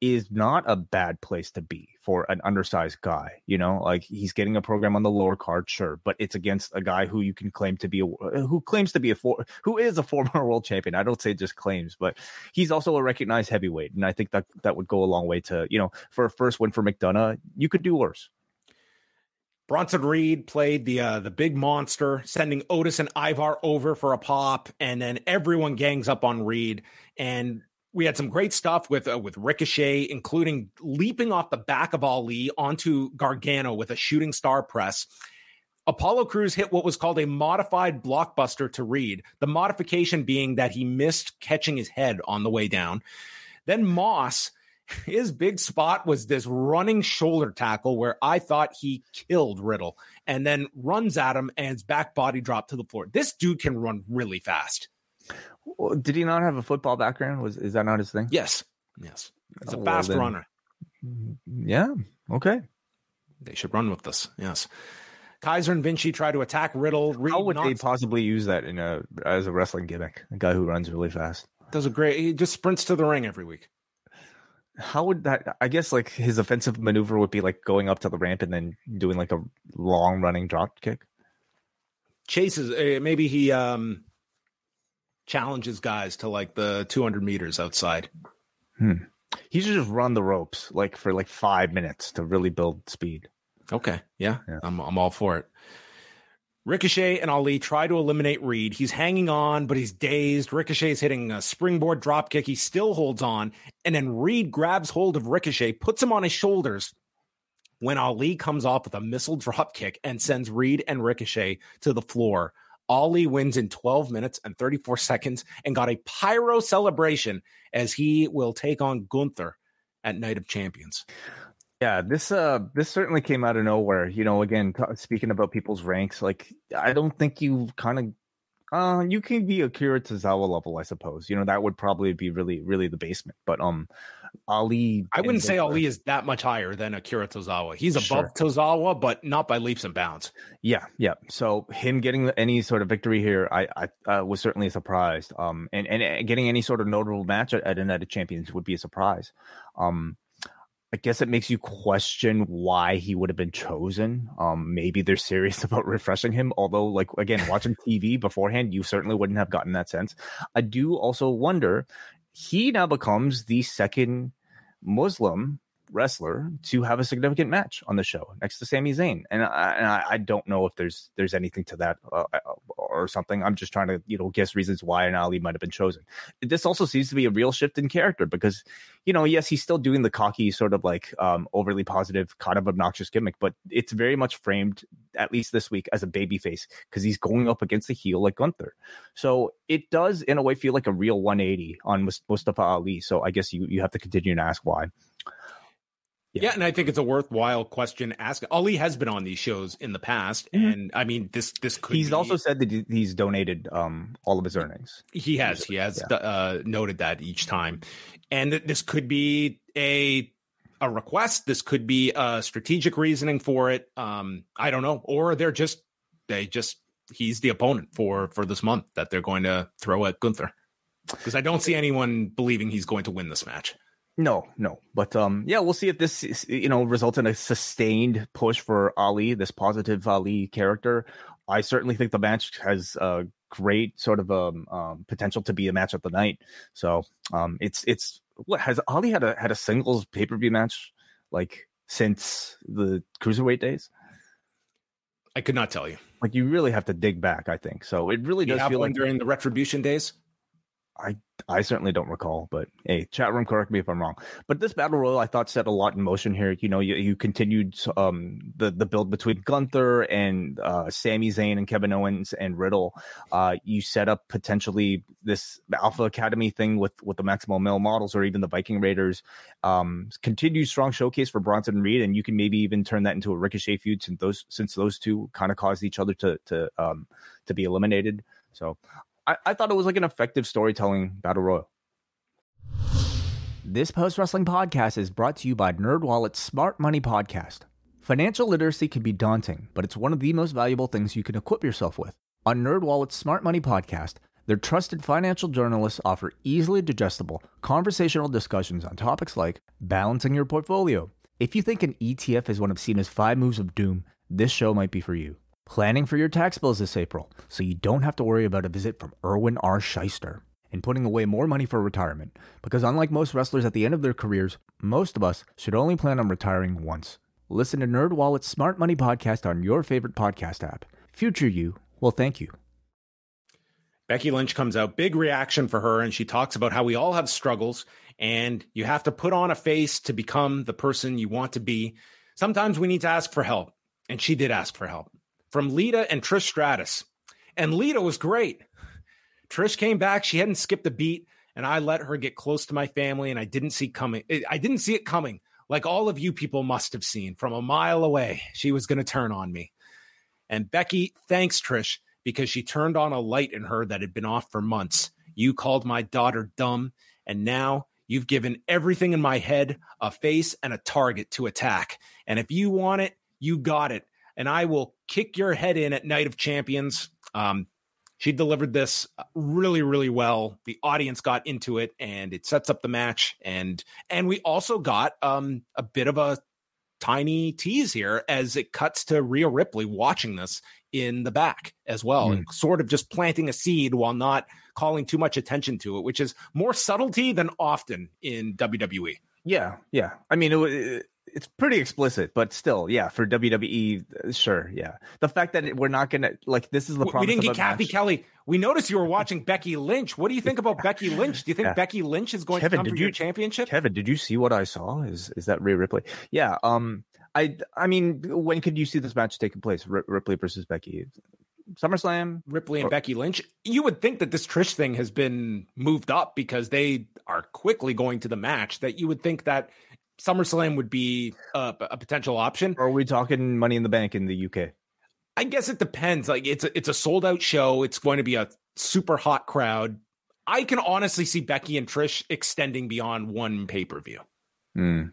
is not a bad place to be for an undersized guy. You know, like he's getting a program on the lower card, sure, but it's against a guy who you can claim to be a who claims to be a for who is a former world champion. I don't say just claims, but he's also a recognized heavyweight, and I think that that would go a long way to you know for a first win for McDonagh, You could do worse. Bronson Reed played the uh, the big monster, sending Otis and Ivar over for a pop, and then everyone gangs up on Reed. And we had some great stuff with uh, with Ricochet, including leaping off the back of Ali onto Gargano with a shooting star press. Apollo Crews hit what was called a modified blockbuster to Reed. The modification being that he missed catching his head on the way down. Then Moss his big spot was this running shoulder tackle where I thought he killed Riddle and then runs at him and his back body drop to the floor. This dude can run really fast. Did he not have a football background? Was is that not his thing? Yes. Yes. He's a oh, fast well, runner. Yeah. Okay. They should run with this. Yes. Kaiser and Vinci try to attack Riddle. Reed How would they possibly use that in a as a wrestling gimmick? A guy who runs really fast. Does a great he just sprints to the ring every week how would that i guess like his offensive maneuver would be like going up to the ramp and then doing like a long running drop kick? Chases uh, maybe he um challenges guys to like the 200 meters outside. Hmm. he should just run the ropes like for like five minutes to really build speed. Okay. Yeah, yeah. I'm, I'm all for it Ricochet and Ali try to eliminate Reed. He's hanging on, but he's dazed. Ricochet's hitting a springboard dropkick. He still holds on. And then Reed grabs hold of Ricochet, puts him on his shoulders. When Ali comes off with a missile dropkick and sends Reed and Ricochet to the floor, Ali wins in 12 minutes and 34 seconds and got a pyro celebration as he will take on Gunther at Night of Champions. Yeah, this uh this certainly came out of nowhere. You know, again, t- speaking about people's ranks, like I don't think you kind of uh you can be Akira Tozawa level, I suppose. You know, that would probably be really really the basement. But um Ali I wouldn't say Ali is that much higher than Akira Tozawa. He's above sure. Tozawa, but not by leaps and bounds. Yeah, yeah. So him getting any sort of victory here, I I uh, was certainly surprised. Um and and getting any sort of notable match at, at a of Champions would be a surprise. Um I guess it makes you question why he would have been chosen. Um, maybe they're serious about refreshing him. Although, like again, watching TV beforehand, you certainly wouldn't have gotten that sense. I do also wonder. He now becomes the second Muslim wrestler to have a significant match on the show next to Sami Zayn, and I, and I, I don't know if there's there's anything to that uh, uh, or something. I'm just trying to you know guess reasons why an Ali might have been chosen. This also seems to be a real shift in character because you know yes he's still doing the cocky sort of like um, overly positive kind of obnoxious gimmick, but it's very much framed at least this week as a baby face because he's going up against a heel like Gunther. So it does in a way feel like a real 180 on Mustafa Ali. So I guess you you have to continue to ask why. Yeah. yeah. and I think it's a worthwhile question ask. Ali has been on these shows in the past, mm-hmm. and I mean this this could. He's be, also said that he's donated um all of his earnings. He has. He has yeah. uh, noted that each time, and this could be a a request. This could be a strategic reasoning for it. Um, I don't know, or they're just they just he's the opponent for for this month that they're going to throw at Gunther because I don't see anyone believing he's going to win this match. No, no. But um, yeah, we'll see if this you know results in a sustained push for Ali, this positive Ali character. I certainly think the match has a great sort of um, um potential to be a match of the night. So um, it's it's what has Ali had a had a singles pay per view match like since the cruiserweight days? I could not tell you. Like you really have to dig back, I think. So it really does feel like during the retribution days. I I certainly don't recall, but hey, chat room, correct me if I'm wrong. But this battle royal, I thought set a lot in motion here. You know, you, you continued um, the the build between Gunther and uh, Sami Zayn and Kevin Owens and Riddle. Uh, you set up potentially this Alpha Academy thing with with the Maximum Male models or even the Viking Raiders. Um, continued strong showcase for Bronson and Reed, and you can maybe even turn that into a Ricochet feud since those since those two kind of caused each other to to um, to be eliminated. So I, I thought it was like an effective storytelling battle royal. This post wrestling podcast is brought to you by NerdWallet's Smart Money Podcast. Financial literacy can be daunting, but it's one of the most valuable things you can equip yourself with. On NerdWallet's Smart Money Podcast, their trusted financial journalists offer easily digestible, conversational discussions on topics like balancing your portfolio. If you think an ETF is one of Cena's five moves of doom, this show might be for you. Planning for your tax bills this April, so you don't have to worry about a visit from Irwin R. Schyster. And putting away more money for retirement, because unlike most wrestlers at the end of their careers, most of us should only plan on retiring once. Listen to NerdWallet's Smart Money Podcast on your favorite podcast app. Future you will thank you. Becky Lynch comes out, big reaction for her, and she talks about how we all have struggles and you have to put on a face to become the person you want to be. Sometimes we need to ask for help, and she did ask for help from Lita and Trish Stratus. And Lita was great. Trish came back, she hadn't skipped a beat, and I let her get close to my family, and I didn't see coming. I didn't see it coming, like all of you people must have seen from a mile away. She was going to turn on me. And Becky thanks Trish because she turned on a light in her that had been off for months. You called my daughter dumb, and now you've given everything in my head a face and a target to attack. And if you want it, you got it. And I will kick your head in at Night of Champions. Um, she delivered this really, really well. The audience got into it, and it sets up the match. and And we also got um, a bit of a tiny tease here as it cuts to Rhea Ripley watching this in the back as well, mm. and sort of just planting a seed while not calling too much attention to it, which is more subtlety than often in WWE. Yeah, yeah. I mean, it, it's pretty explicit, but still, yeah. For WWE, sure, yeah. The fact that we're not gonna like this is the problem. We didn't get Cathy match. Kelley. We noticed you were watching Becky Lynch. What do you think about Becky Lynch? Do you think yeah. Becky Lynch is going Kevin, to come for you, your championship? Kevin, did you see what I saw? Is is that Rhea Ripley? Yeah. Um. I I mean, when could you see this match taking place? R- Ripley versus Becky. SummerSlam, Ripley and or, Becky Lynch. You would think that this Trish thing has been moved up because they are quickly going to the match. That you would think that SummerSlam would be a, a potential option. Or are we talking Money in the Bank in the UK? I guess it depends. Like it's a, it's a sold out show. It's going to be a super hot crowd. I can honestly see Becky and Trish extending beyond one pay per view. Mm.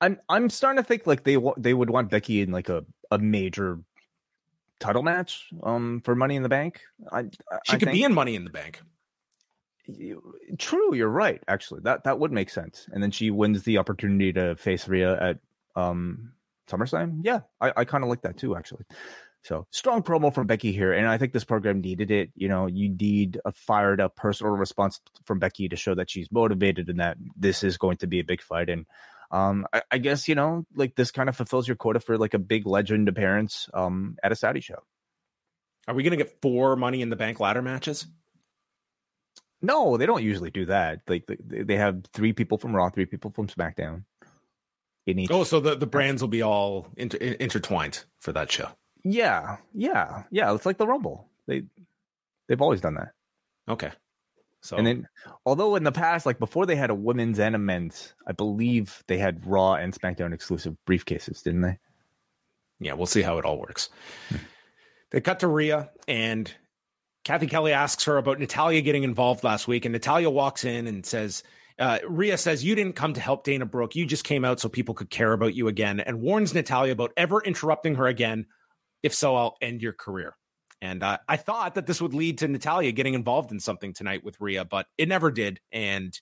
I'm I'm starting to think like they they would want Becky in like a, a major title match um for Money in the Bank. I, I she could think. be in Money in the Bank. True, you're right. Actually, that that would make sense. And then she wins the opportunity to face Rhea at um SummerSlam. Yeah, I, I kind of like that too. Actually, so strong promo from Becky here, and I think this program needed it. You know, you need a fired up personal response from Becky to show that she's motivated and that this is going to be a big fight. And um, I, I, guess you know, like this kind of fulfills your quota for like a big legend appearance um at a Saudi show. Are we going to get four Money in the Bank ladder matches? No, they don't usually do that. Like they have three people from Raw, three people from SmackDown. In each. Oh, so the, the brands will be all inter- intertwined for that show. Yeah, yeah, yeah. It's like the Rumble. They they've always done that. Okay. So and then, although in the past, like before they had a women's and a men's, I believe they had Raw and SmackDown exclusive briefcases, didn't they? Yeah, we'll see how it all works. Hmm. They cut to Rhea, and Cathy Kelley asks her about Natalya getting involved last week, and Natalya walks in and says, uh, Rhea says, You didn't come to help Dana Brooke. You just came out so people could care about you again, and warns Natalya about ever interrupting her again. If so, I'll end your career. And uh, I thought that this would lead to Natalya getting involved in something tonight with Rhea, but it never did. And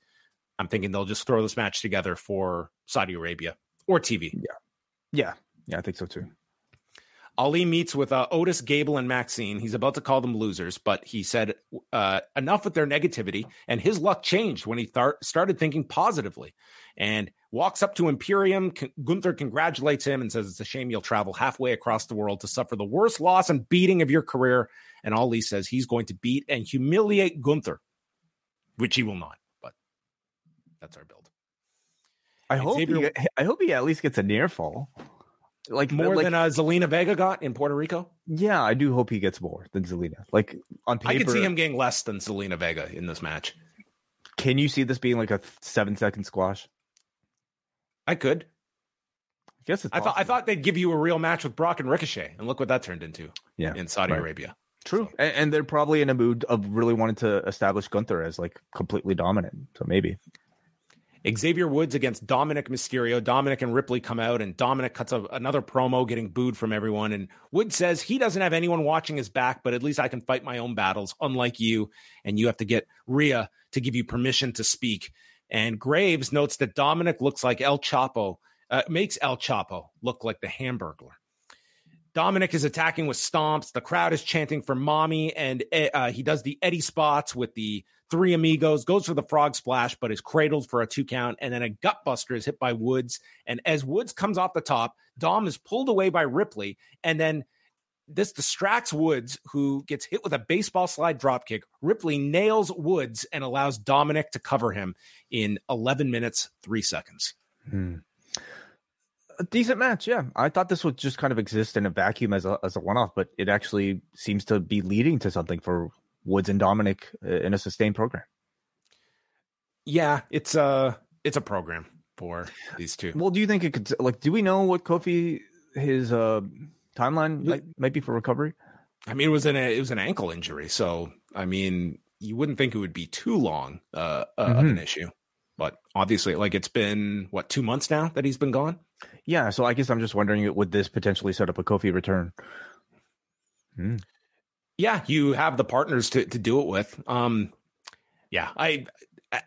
I'm thinking they'll just throw this match together for Saudi Arabia or TV. Yeah. Yeah. Yeah, I think so too. Ali meets with uh, Otis, Gable, and Maxxine. He's about to call them losers, but he said uh, enough with their negativity, and his luck changed when he th- started thinking positively. And walks up to Imperium. Con- Gunther congratulates him and says it's a shame you'll travel halfway across the world to suffer the worst loss and beating of your career. And Ali says he's going to beat and humiliate Gunther, which he will not. But that's our build. I And hope Xavier- he, I hope he at least gets a near fall. Like More like, than uh, Zelina Vega got in Puerto Rico. yeah, I do hope he gets more than Zelina. Like on paper, I could see him getting less than Zelina Vega in this match. Can you see this being like a seven second squash? I could. I guess it's I thought I thought they'd give you a real match with Brock and Ricochet, and look what that turned into yeah, in Saudi right. Arabia. true. And, and they're probably in a mood of really wanting to establish Gunther as like completely dominant. So maybe Xavier Woods against Dominik Mysterio. Dominik and Ripley come out, and Dominik cuts a, another promo, getting booed from everyone. And Woods says he doesn't have anyone watching his back, but at least I can fight my own battles, unlike you. And you have to get Rhea to give you permission to speak. And Graves notes that Dominik looks like El Chapo, uh, makes El Chapo look like the Hamburglar. Dominik is attacking with stomps. The crowd is chanting for mommy, and uh, he does the Eddie spots with the three amigos, goes for the frog splash, but is cradled for a two count. And then a gutbuster is hit by Woods. And as Woods comes off the top, Dom is pulled away by Ripley. And then this distracts Woods, who gets hit with a baseball slide dropkick. Ripley nails Woods and allows Dominik to cover him in 11 minutes, three seconds. Hmm. a decent match. Yeah, I thought this would just kind of exist in a vacuum as a as a one off, but it actually seems to be leading to something for Woods and Dominik uh, in a sustained program. Yeah, it's a it's a program for these two. Well, do you think it could like? Do we know what Kofi his uh timeline might, might be for recovery? I mean, it was an it was an ankle injury, so I mean, you wouldn't think it would be too long uh, uh, of an issue, but obviously, like it's been what two months now that he's been gone. Yeah, so I guess I'm just wondering, would this potentially set up a Kofi return? Yeah, you have the partners to to do it with. Um, yeah, I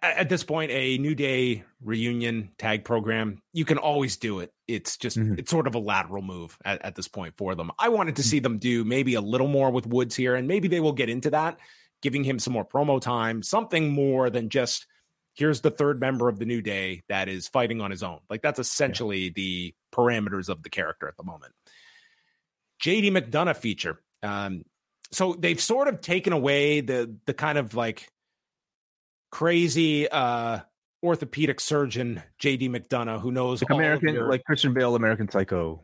at this point a New Day reunion tag program, you can always do it. It's just Mhm. it's sort of a lateral move at, at this point for them. I wanted to see them do maybe a little more with Woods here, and maybe they will get into that, giving him some more promo time, something more than just here's the third member of the New Day that is fighting on his own. Like that's essentially the parameters of the character at the moment. JD McDonagh feature. Um, so they've sort of taken away the the kind of like crazy uh orthopedic surgeon JD McDonagh who knows Like American, your- like Christian Bale, American Psycho.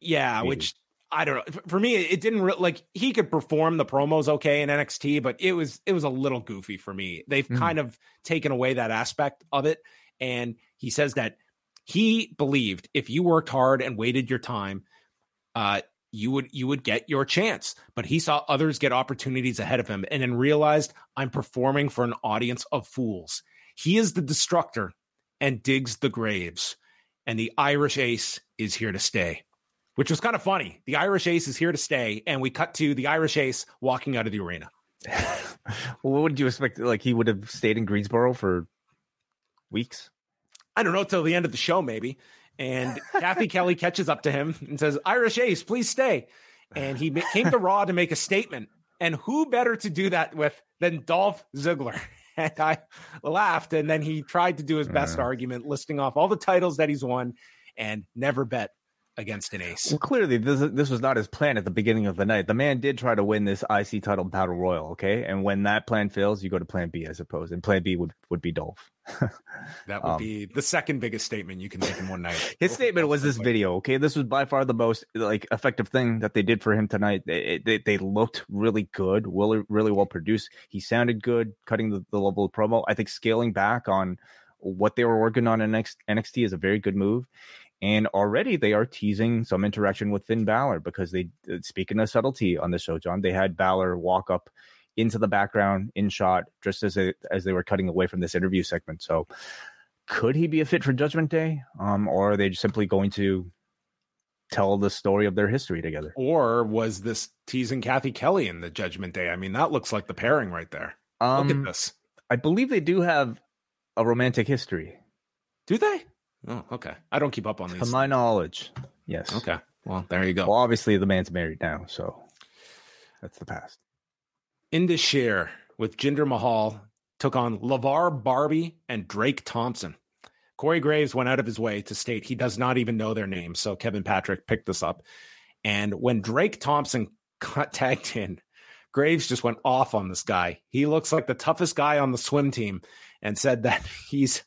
yeah, maybe. which I don't know. For me, it didn't re- like he could perform the promos okay in NXT, but it was it was a little goofy for me. They've Mhm. kind of taken away that aspect of it, and he says that he believed if you worked hard and waited your time, uh, you would you would get your chance. But he saw others get opportunities ahead of him, and then realized I'm performing for an audience of fools. He is the destructor and digs the graves, and the Irish Ace is here to stay which was kind of funny. The Irish Ace is here to stay, and we cut to the Irish Ace walking out of the arena. Well, what would you expect? Like he would have stayed in Greensboro for weeks. I don't know till the end of the show, maybe. And Cathy Kelley catches up to him and says, "Irish Ace, please stay." And he came to Raw to make a statement, and who better to do that with than Dolph Ziggler? And I laughed, and then he tried to do his best Uh. argument, listing off all the titles that he's won, and never bet against an ace. Well, clearly this this was not his plan at the beginning of the night. The man did try to win this IC title battle royal, okay? And when that plan fails, you go to Plan B, I suppose. And Plan B would would be Dolph. That would Um, be the second biggest statement you can make in one night. His statement was this video, okay? This was by far the most like effective thing that they did for him tonight. They they, they looked really good, really really well produced. He sounded good, cutting the, the level of promo. I think scaling back on what they were working on in NXT, NXT is a very good move. And already they are teasing some interaction with Finn Balor because they, speaking of subtlety on the show, John, they had Balor walk up into the background in shot just as they as they were cutting away from this interview segment. So could he be a fit for Judgment Day? Um, or are they simply going to tell the story of their history together? Or was this teasing Cathy Kelley in the Judgment Day? I mean, that looks like the pairing right there. Look at Um, this. I believe they do have a romantic history, Do they? Oh, okay. I don't keep up on these. to my knowledge. Yes. Okay. Well, there you go. Well, obviously the man's married now, so that's the past. Indus Sher with Jinder Mahal took on LeVar Barbie and Drake Thompson. Corey Graves went out of his way to state he does not even know their names. So Kevin Patrick picked this up. And when Drake Thompson tagged in, Graves just went off on this guy. He looks like the toughest guy on the swim team and said that he's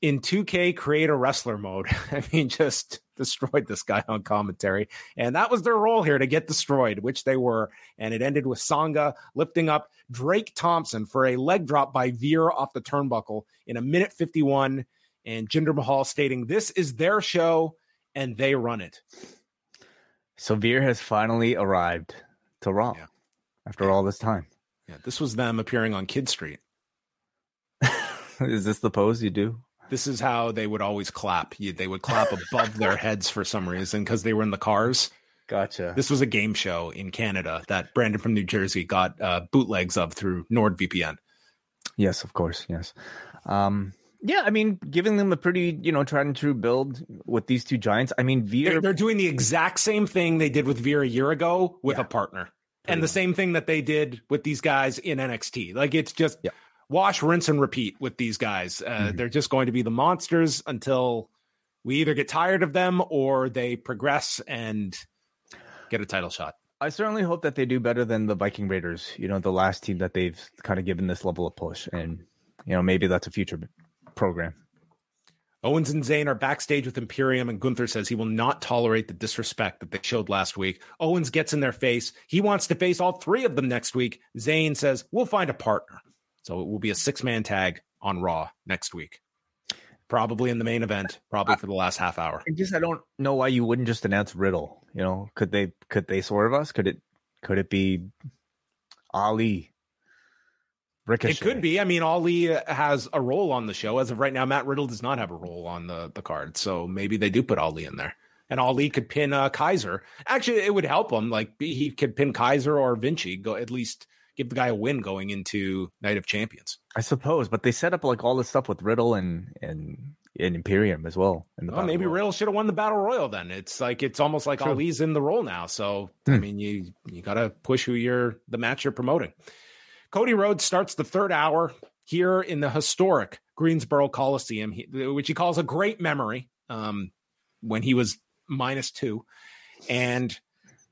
in 2K create a wrestler mode. I mean, just destroyed this guy on commentary. And that was their role here to get destroyed, which they were. And it ended with Sanga lifting up Drake Thompson for a leg drop by Veer off the turnbuckle in a minute 51. And Jinder Mahal stating, This is their show and they run it. So Veer has finally arrived to Raw yeah. after yeah. all this time. Yeah, this was them appearing on Kid Street. is this the pose you do? This is how they would always clap. they would clap above their heads for some reason because they were in the cars. Gotcha. This was a game show in Canada that Brandon from New Jersey got uh, bootlegs of through NordVPN. Yes, of course. Yes. Um, yeah, I mean, giving them a pretty, you know, tried and true build with these two giants. I mean, Veer. They're, they're doing the exact same thing they did with Veer a year ago with yeah, a partner. And the same thing that they did with these guys in NXT. Like, it's just. Yeah wash, rinse, and repeat with these guys. Uh, mm-hmm. They're just going to be the monsters until we either get tired of them or they progress and get a title shot. I certainly hope that they do better than the Viking Raiders, you know, the last team that they've kind of given this level of push. And, you know, maybe that's a future program. Owens and Zayn are backstage with Imperium, and Gunther says he will not tolerate the disrespect that they showed last week. Owens gets in their face. He wants to face all three of them next week. Zayn says, We'll find a partner. So it will be a six man tag on Raw next week. Probably in the main event, probably for the last half hour. I guess I don't know why you wouldn't just announce Riddle. You know, could they could they swerve us? Could it could it be Ali? Ricochet? It could be. I mean, Ali has a role on the show. As of right now, Matt Riddle does not have a role on the, the card. So maybe they do put Ali in there. And Ali could pin uh, Kaiser. Actually, it would help him. Like he could pin Kaiser or Vinci, go at least give the guy a win going into Night of Champions. I suppose, but they set up like all this stuff with Riddle and and, and Imperium as well. In the well, maybe Royal. Riddle should have won the Battle Royal. Then it's like it's almost like True. Ali's in the role now. So hmm. I mean, you you got to push who you're the match you're promoting. Cody Rhodes starts the third hour here in the historic Greensboro Coliseum, which he calls a great memory. Um, when he was minus two, and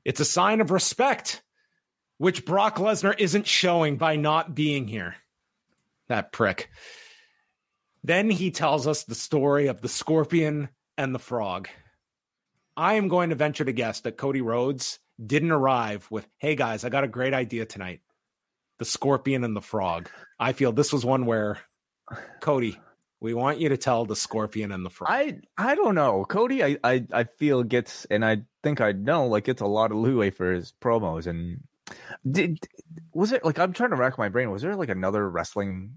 it's a sign of respect which Brock Lesnar isn't showing by not being here. That prick. Then he tells us the story of the scorpion and the frog. I am going to venture to guess that Cody Rhodes didn't arrive with, hey guys, I got a great idea tonight. The scorpion and the frog. I feel this was one where, Cody, we want you to tell the scorpion and the frog. I I don't know. Cody, I I, I feel gets and I think I know like gets a lot of leeway for his promos and did was it like I'm trying to rack my brain? Was there like another wrestling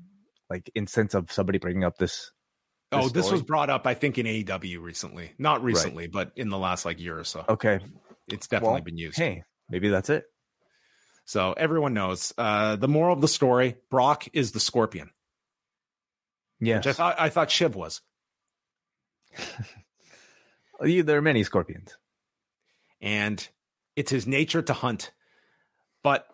like instance of somebody bringing up this? this oh, this story? was brought up, I think, in AEW recently. Not recently, right. but in the last like year or so. Okay, it's definitely well, been used. Hey, maybe that's it. So everyone knows. Uh, the moral of the story: Brock is the Scorpion. Yes, I thought I thought Shiv was. there are many scorpions, and it's his nature to hunt but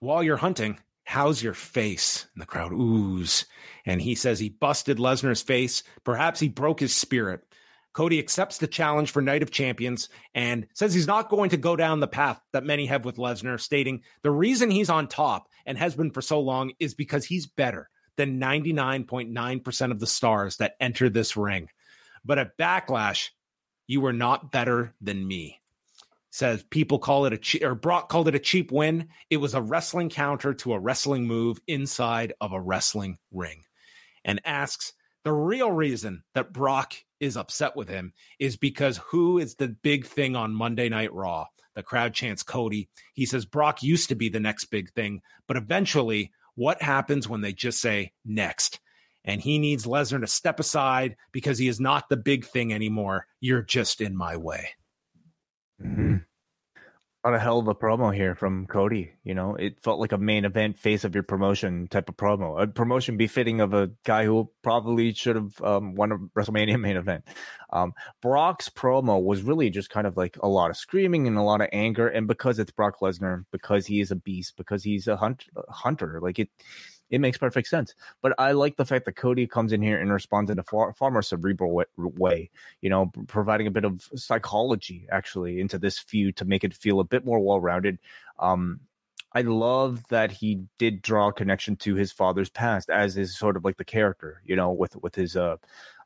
while you're hunting, how's your face? And the crowd oohs. And he says he busted Lesnar's face. Perhaps he broke his spirit. Cody accepts the challenge for Night of Champions and says he's not going to go down the path that many have with Lesnar, stating the reason he's on top and has been for so long is because he's better than 99.9% of the stars that enter this ring. But at Backlash, you were not better than me says people call it a che- or Brock called it a cheap win. It was a wrestling counter to a wrestling move inside of a wrestling ring, and asks the real reason that Brock is upset with him is because who is the big thing on Monday Night Raw? The crowd chants Cody. He says Brock used to be the next big thing, but eventually, what happens when they just say next? And he needs Lesnar to step aside because he is not the big thing anymore. You're just in my way. Mm-hmm. on a hell of a promo here from Cody. You know, it felt like a main event face of your promotion type of promo, a promotion befitting of a guy who probably should have um, won a WrestleMania main event. Um, Brock's promo was really just kind of like a lot of screaming and a lot of anger, and because it's Brock Lesnar, because he is a beast, because he's a hunt- hunter, like it it makes perfect sense. But I like the fact that Cody comes in here and responds in a far, far more cerebral way, you know, providing a bit of psychology actually into this feud to make it feel a bit more well rounded. Um, I love that he did draw a connection to his father's past as is sort of like the character, you know, with with his uh,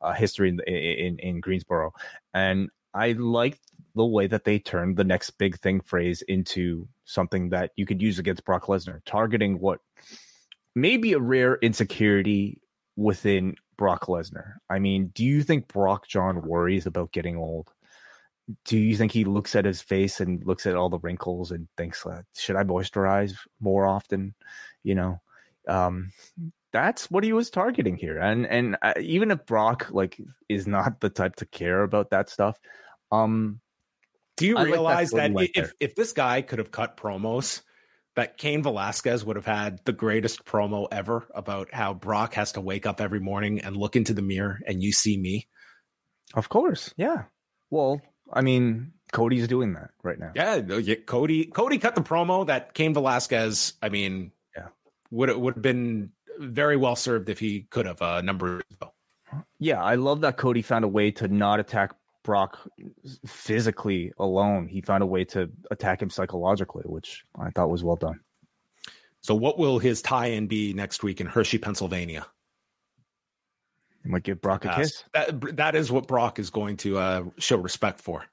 uh history in, in in Greensboro, and I like the way that they turned the next big thing phrase into something that you could use against Brock Lesnar, targeting what maybe a rare insecurity within Brock Lesnar. I mean, do you think Brock John worries about getting old? Do you think he looks at his face and looks at all the wrinkles and thinks, should I moisturize more often? You know, um, that's what he was targeting here. And and uh, even if Brock like is not the type to care about that stuff, um, do you realize like that, that if if this guy could have cut promos that Cain Velasquez would have had the greatest promo ever about how Brock has to wake up every morning and look into the mirror and you see me. Of course. Yeah. Well, I mean, Cody's doing that right now. Yeah, yeah Cody Cody cut the promo that Cain Velasquez, I mean, yeah. would would have been very well served if he could have a uh, number ago. Yeah, I love that Cody found a way to not attack Brock physically alone. He found a way to attack him psychologically, which I thought was well done. So, what will his tie-in be next week in Hershey, Pennsylvania? He might give Brock a kiss. That, that is what Brock is going to uh, show respect for.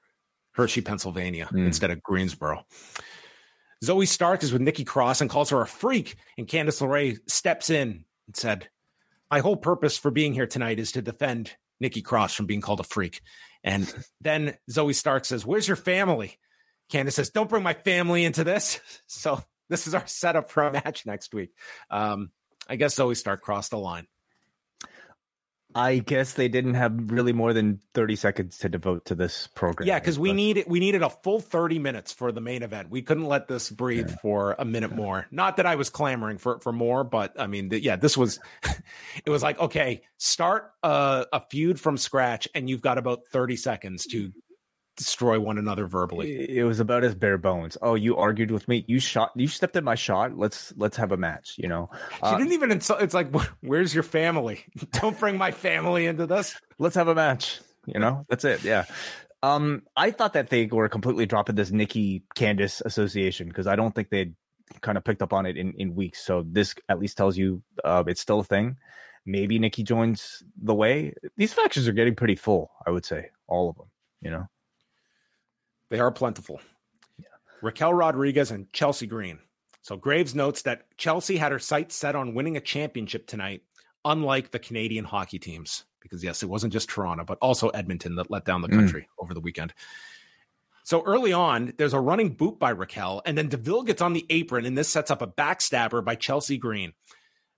Hershey, Pennsylvania, mm. instead of Greensboro. Zoey Stark is with Nikki Cross and calls her a freak, and Candice LeRae steps in and said, "My whole purpose for being here tonight is to defend Nikki Cross from being called a freak." And then Zoey Stark says, Where's your family? Candice says, Don't bring my family into this. So this is our setup for a match next week. Um, I guess Zoey Stark crossed the line. I guess they didn't have really more than 30 seconds to devote to this program. Yeah, because we needed we needed a full 30 minutes for the main event. We couldn't let this breathe yeah. for a minute yeah. more. Not that I was clamoring for for more, but I mean, the, yeah, this was it was like, okay, start a, a feud from scratch and you've got about 30 seconds to destroy one another verbally. It was about as bare bones. Oh, you argued with me. You shot. You stepped in my shot. Let's let's have a match. You know. Uh, she didn't even insult. It's like, where's your family? Don't bring my family into this. Let's have a match. You know. That's it. Yeah. Um, I thought that they were completely dropping this Nikki Candice association because I don't think they'd kind of picked up on it in in weeks. So this at least tells you uh, it's still a thing. Maybe Nikki joins the way. These factions are getting pretty full. I would say all of them. You know. They are plentiful. Yeah. Raquel Rodriguez and Chelsea Green. So Graves notes that Chelsea had her sights set on winning a championship tonight, unlike the Canadian hockey teams. Because yes, it wasn't just Toronto, but also Edmonton that let down the mm. country mm. over the weekend. So early on, there's a running boot by Raquel, and then Deville gets on the apron, and this sets up a backstabber by Chelsea Green.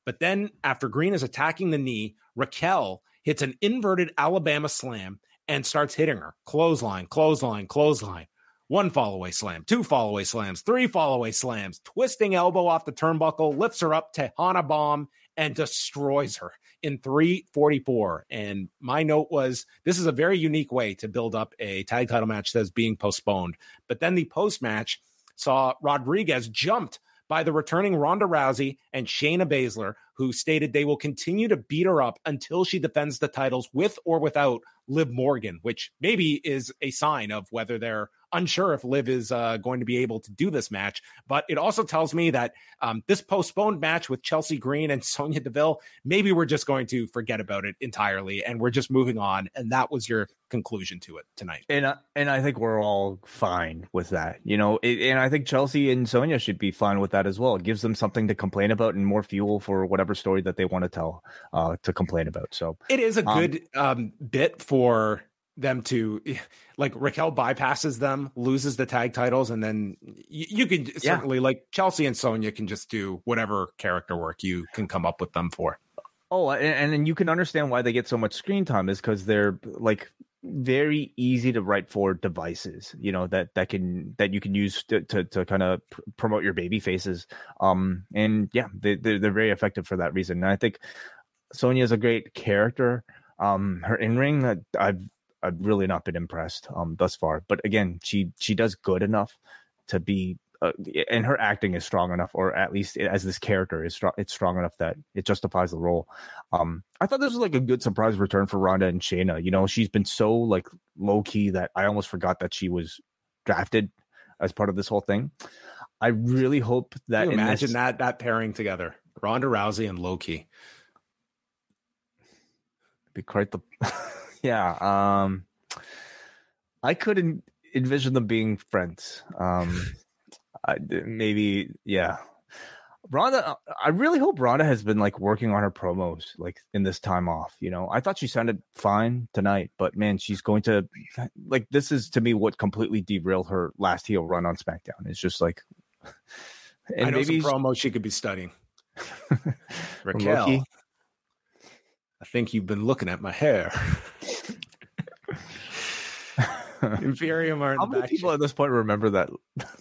But then, after Green is attacking the knee, Raquel hits an inverted Alabama slam, and starts hitting her. Clothesline, clothesline, clothesline. One fall away slam, two fall away slams, three fall away slams, twisting elbow off the turnbuckle, lifts her up to Tejana bomb and destroys her in 344. And my note was this is a very unique way to build up a tag title match that's being postponed. But then the post match saw Rodriguez jumped by the returning Ronda Rousey and Shayna Baszler, who stated they will continue to beat her up until she defends the titles with or without Liv Morgan, which maybe is a sign of whether they're unsure if Liv is uh, going to be able to do this match. But it also tells me that um, this postponed match with Chelsea Green and Sonya Deville, maybe we're just going to forget about it entirely and we're just moving on. And that was your conclusion to it tonight. And uh, and I think we're all fine with that. You know, it, and I think Chelsea and Sonya should be fine with that as well. It gives them something to complain about and more fuel for whatever story that they want to tell uh, to complain about. So it is a um, good um, bit for them to like Raquel bypasses them, loses the tag titles, and then you, you can yeah. certainly like Chelsea and Sonya can just do whatever character work you can come up with them for. Oh, and, and you can understand why they get so much screen time is because they're like very easy to write for devices you know that that can that you can use to to, to kind of pr- promote your baby faces um and yeah they they're, they're very effective for that reason and i think sonya is a great character um her in-ring uh, i've i've really not been impressed um thus far but again she she does good enough to be uh, and her acting is strong enough, or at least as this character is strong, it's strong enough that it justifies the role. Um, I thought this was like a good surprise return for Ronda and Shayna. You know, she's been so like low key that I almost forgot that she was drafted as part of this whole thing. I really hope that imagine this, that that pairing together, Ronda Rousey and Low Ki. Be quite the yeah. Um, I couldn't envision them being friends. Um, I, maybe yeah. Ronda, I really hope Ronda has been like working on her promos like in this time off. You know, I thought she sounded fine tonight, but man, she's going to like this is to me what completely derailed her last heel run on SmackDown. It's just like, and I know maybe some promos she could be studying. Raquel, I think you've been looking at my hair. Imperium are. How many people at this point remember that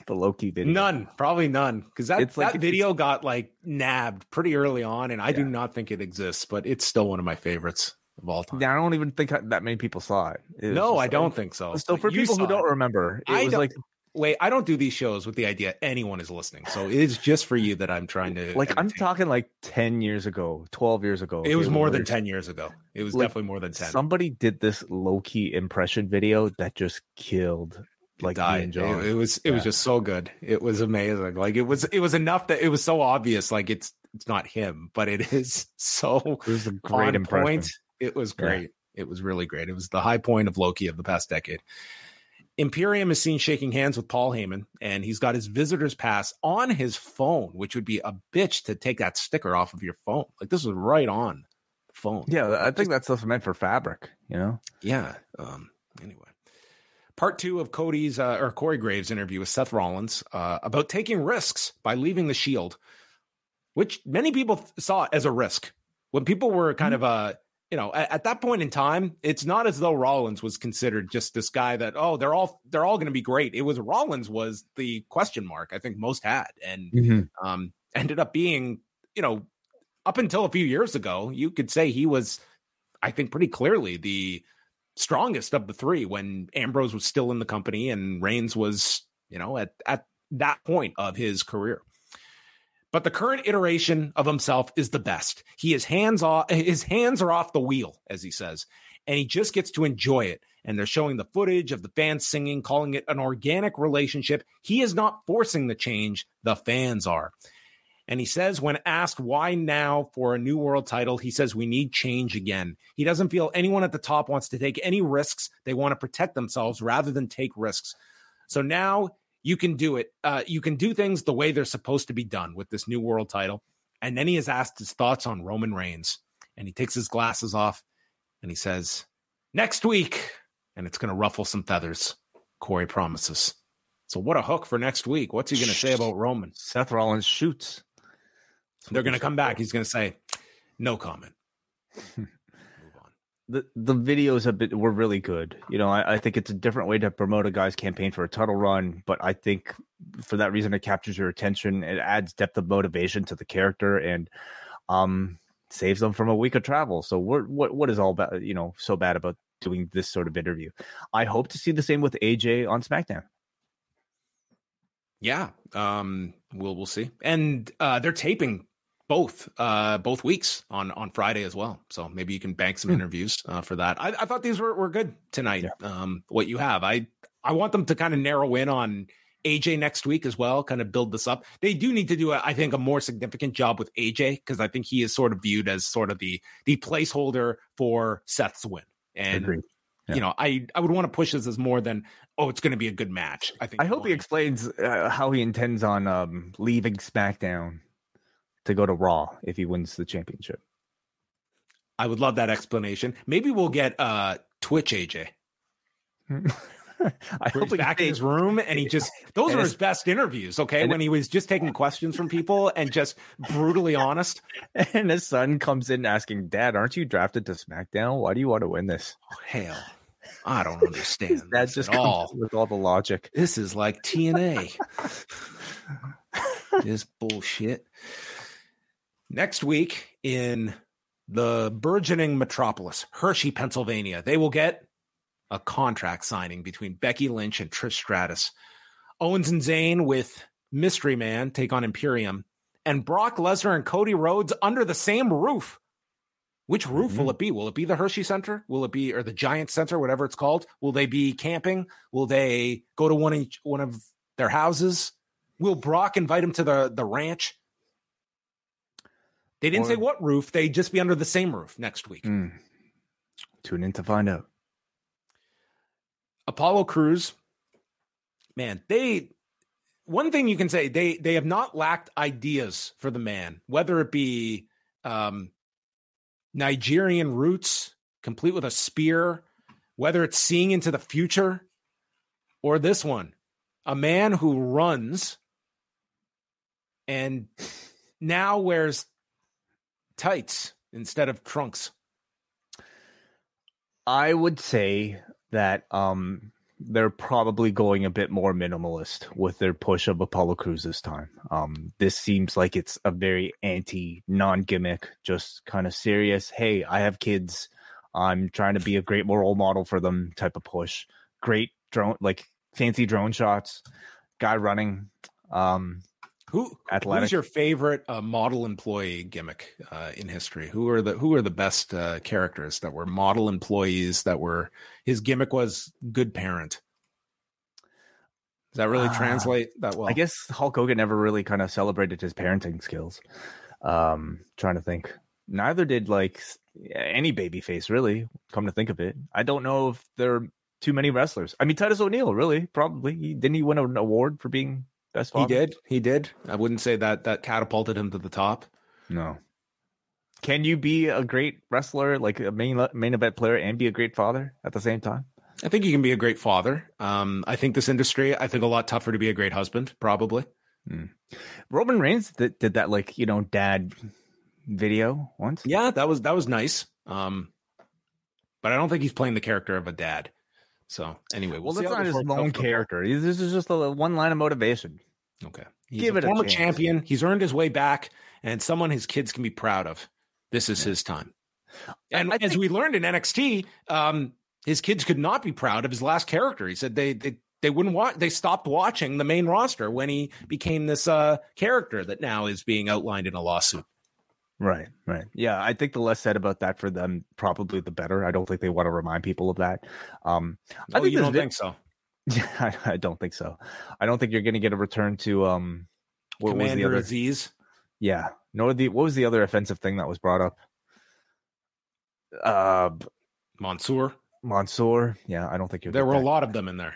the Low Ki video? None, probably none, because that it's like, that video got like nabbed pretty early on, and I yeah. do not think it exists, but it's still one of my favorites of all time. Yeah, I don't even think that many people saw it. it no, I don't think so. So for people who don't remember, it I was like wait, I don't do these shows with the idea anyone is listening. So it's just for you that I'm trying to like entertain. I'm talking like 10 years ago, 12 years ago. It was more than 10 years ago. It was like, definitely more than 10. Somebody did this Low Ki impression video that just killed like died. It, it, was it yeah. was just so good. It was amazing. Like it was it was enough that it was so obvious like it's it's not him, but it is so it was a great impression. Point. It was great. Yeah. It was really great. It was the high point of Low Ki of the past decade. Imperium is seen shaking hands with Paul Heyman, and he's got his visitor's pass on his phone, which would be a bitch to take that sticker off of your phone. Like this was right on the phone. Yeah, I think that stuff's meant for fabric, you know? Yeah. Um, anyway. Part two of Cody's uh, or Corey Graves' interview with Seth Rollins uh, about taking risks by leaving the Shield, which many people saw as a risk. When people were kind mm-hmm. of uh, you know, at, at, that point in time, it's not as though Rollins was considered just this guy that oh they're all they're all going to be great. It was Rollins was the question mark I think most had, and mm-hmm. um, ended up being you know up until a few years ago you could say he was I think pretty clearly the strongest of the three when Ambrose was still in the company and Reigns was you know at at that point of his career. But the current iteration of himself is the best. He is hands off, his hands are off the wheel, as he says, and he just gets to enjoy it. And they're showing the footage of the fans singing, calling it an organic relationship. He is not forcing the change, the fans are. And he says, when asked why now for a new world title, he says, we need change again. He doesn't feel anyone at the top wants to take any risks. They want to protect themselves rather than take risks. So now you can do it. Uh, you can do things the way they're supposed to be done with this new world title. And then he has asked his thoughts on Roman Reigns. And he takes his glasses off and he says, Next week. And it's going to ruffle some feathers. Corey promises. So, what a hook for next week. What's he going to say about Roman? Seth Rollins shoots. They're going to come back. He's going to say, No comment. the the videos have been were really good. You know, I, I, think it's a different way to promote a guy's campaign for a title run, but I think for that reason it captures your attention. It adds depth of motivation to the character and um saves them from a week of travel. So what what what is all about you know so bad about doing this sort of interview? I hope to see the same with AJ on SmackDown. Yeah, um, we'll we'll see. And uh, they're taping both uh both weeks on on Friday as well. So maybe you can bank some mm. interviews uh, for that. I, I, thought these were, were good tonight. Yeah. Um, what you have, I I want them to kind of narrow in on AJ next week as well. Kind of build this up. They do need to do, a, I think, a more significant job with AJ because I think he is sort of viewed as sort of the the placeholder for Seth's win. And yeah. you know, I I would want to push this as more than oh, it's going to be a good match. I think. I hope he explains uh, how he intends on um, leaving SmackDown to go to Raw if he wins the championship. I would love that explanation. Maybe we'll get uh Twitch AJ. I he's back in his room and he just those were his- best interviews, okay? When he was just taking questions from people and just brutally honest. and his son comes in asking, "Dad, aren't you drafted to SmackDown? Why do you want to win this?" Hell, I don't understand That this just all. with all the logic. This is like TNA. this bullshit. Next week in the burgeoning metropolis, Hershey, Pennsylvania, they will get a contract signing between Becky Lynch and Trish Stratus. Owens and Zayn with Mystery Man take on Imperium, and Brock Lesnar and Cody Rhodes under the same roof. Which roof will mm-hmm. it be? Will it be the Hershey Center? Will it be or the Giant Center, whatever it's called? Will they be camping? Will they go to one each one of their houses? Will Brock invite him to the the ranch? They didn't Or- say what roof. They'd just be under the same roof next week. Hmm. Tune in to find out. Apollo Crews, man, they one thing you can say they they have not lacked ideas for the man, whether it be um, Nigerian roots, complete with a spear, whether it's seeing into the future, or this one, a man who runs and now wears tights instead of trunks. I would say that um they're probably going a bit more minimalist with their push of Apollo Crews this time. Um this seems like it's a very anti non-gimmick, just kind of serious, hey, I have kids. I'm trying to be a great role model for them type of push. Great drone like fancy drone shots, guy running um Who Athletic. Who's your favorite uh, model employee gimmick uh, in history? Who are the Who are the best uh, characters that were model employees that were his gimmick was good parent? Does that really Ah, translate that well? I guess Hulk Hogan never really kind of celebrated his parenting skills. Um, trying to think. Neither did like any babyface, really. Come to think of it, I don't know if there are too many wrestlers. I mean, Titus O'Neil, really, probably. He, didn't he win an award for being best he father? did. He did. I wouldn't say that that catapulted him to the top. No. Can you be a great wrestler, like a main main event player, and be a great father at the same time? I think you can be a great father. Um, I think this industry, I think a lot tougher to be a great husband, probably. Roman Reigns did, did that, like you know, dad video once. Yeah, that was that was nice. Um, but I don't think he's playing the character of a dad. So anyway, we'll Well, that's not this his lone character. This is just a one line of motivation. Okay. He's Give a it a former chance. champion. He's earned his way back and someone his kids can be proud of. This is his time. And I as think- we learned in NXT, um, his kids could not be proud of his last character. He said they they, they wouldn't watch they stopped watching the main roster when he became this uh character that now is being outlined in a lawsuit. Right, right. Yeah, I think the less said about that for them, probably the better. I don't think they want to remind people of that. Um, I Oh, think you don't think so. Yeah, I, I don't think so. I don't think you're going to get a return to um, what was the Commander other? Azeez. Yeah, nor the what was the other offensive thing that was brought up? Uh, Mansoor. Mansoor. Yeah, I don't think you're. There were a lot of them in there.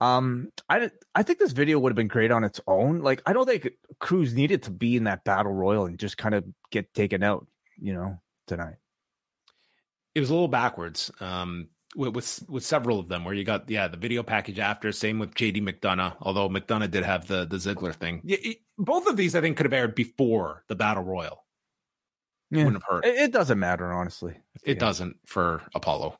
Um, I I think this video would have been great on its own. Like, I don't think Crews needed to be in that battle royal and just kind of get taken out. You know, tonight. it was a little backwards um, with, with with several of them where you got yeah the video package after same with JD McDonagh although McDonagh did have the the Ziggler thing Y- y- both of these I think could have aired before the battle royal Yeah. wouldn't have hurt It, it doesn't matter, honestly. it Yeah. doesn't for Apollo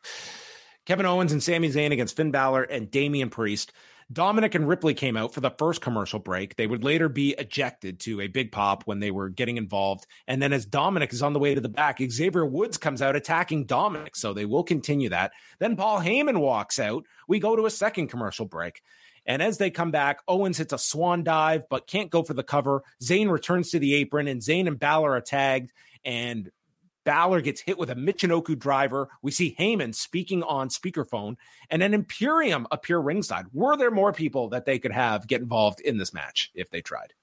Kevin Owens and Sami Zayn against Finn Balor and Damian Priest Dominik and Ripley came out for the first commercial break. They would later be ejected to a big pop when they were getting involved. And then as Dominik is on the way to the back, Xavier Woods comes out attacking Dominik. So they will continue that. Then Paul Heyman walks out. We go to a second commercial break. And as they come back, Owens hits a swan dive, but can't go for the cover. Zayn returns to the apron, and Zayn and Balor are tagged. And Balor gets hit with a Michinoku driver. We see Heyman speaking on speakerphone, and an Imperium appear ringside. Were there more people that they could have get involved in this match if they tried?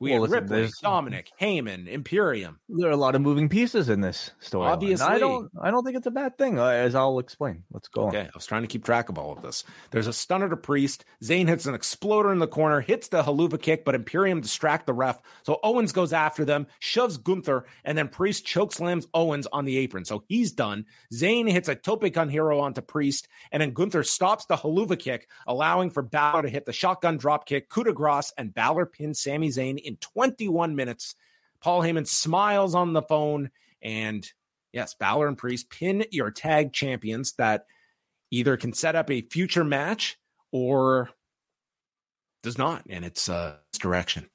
We well, had listen, Ripley, Dominik, Heyman, Imperium. There are a lot of moving pieces in this story. Obviously, I don't. I don't think it's a bad thing, uh, as I'll explain. Let's go. Okay, on. I was trying to keep track of all of this. There's a stunner to Priest. Zayn hits an exploder in the corner, hits the Helluva Kick, but Imperium distract the ref. So Owens goes after them, shoves Gunther, and then Priest chokeslams Owens on the apron. So he's done. Zayn hits a tope con hilo onto Priest, and then Gunther stops the Helluva Kick, allowing for Balor to hit the shotgun drop kick, coup de grace, and Balor pins Sami Zayn in 21 minutes. Paul Heyman smiles on the phone. And yes, Balor and Priest pin your tag champions that either can set up a future match or does not. And it's uh direction.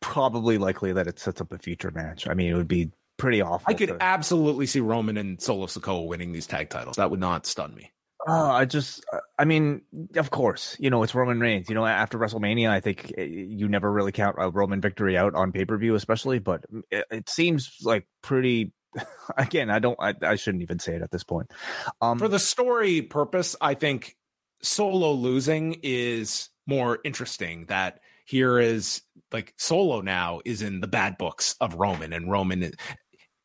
Probably likely that it sets up a future match. I mean, it would be pretty awful. I could to... absolutely see Roman and Solo Sikoa winning these tag titles. That would not stun me. Oh, I just, I mean, of course, you know, it's Roman Reigns. You know, after WrestleMania, I think eh, you never really count a Roman victory out on pay per view, especially, but it, it, seems like pretty. Again, I don't, I, I shouldn't even say it at this point. Um, For the story purpose, I think Solo losing is more interesting. That here is like Solo now is in the bad books of Roman, and Roman is,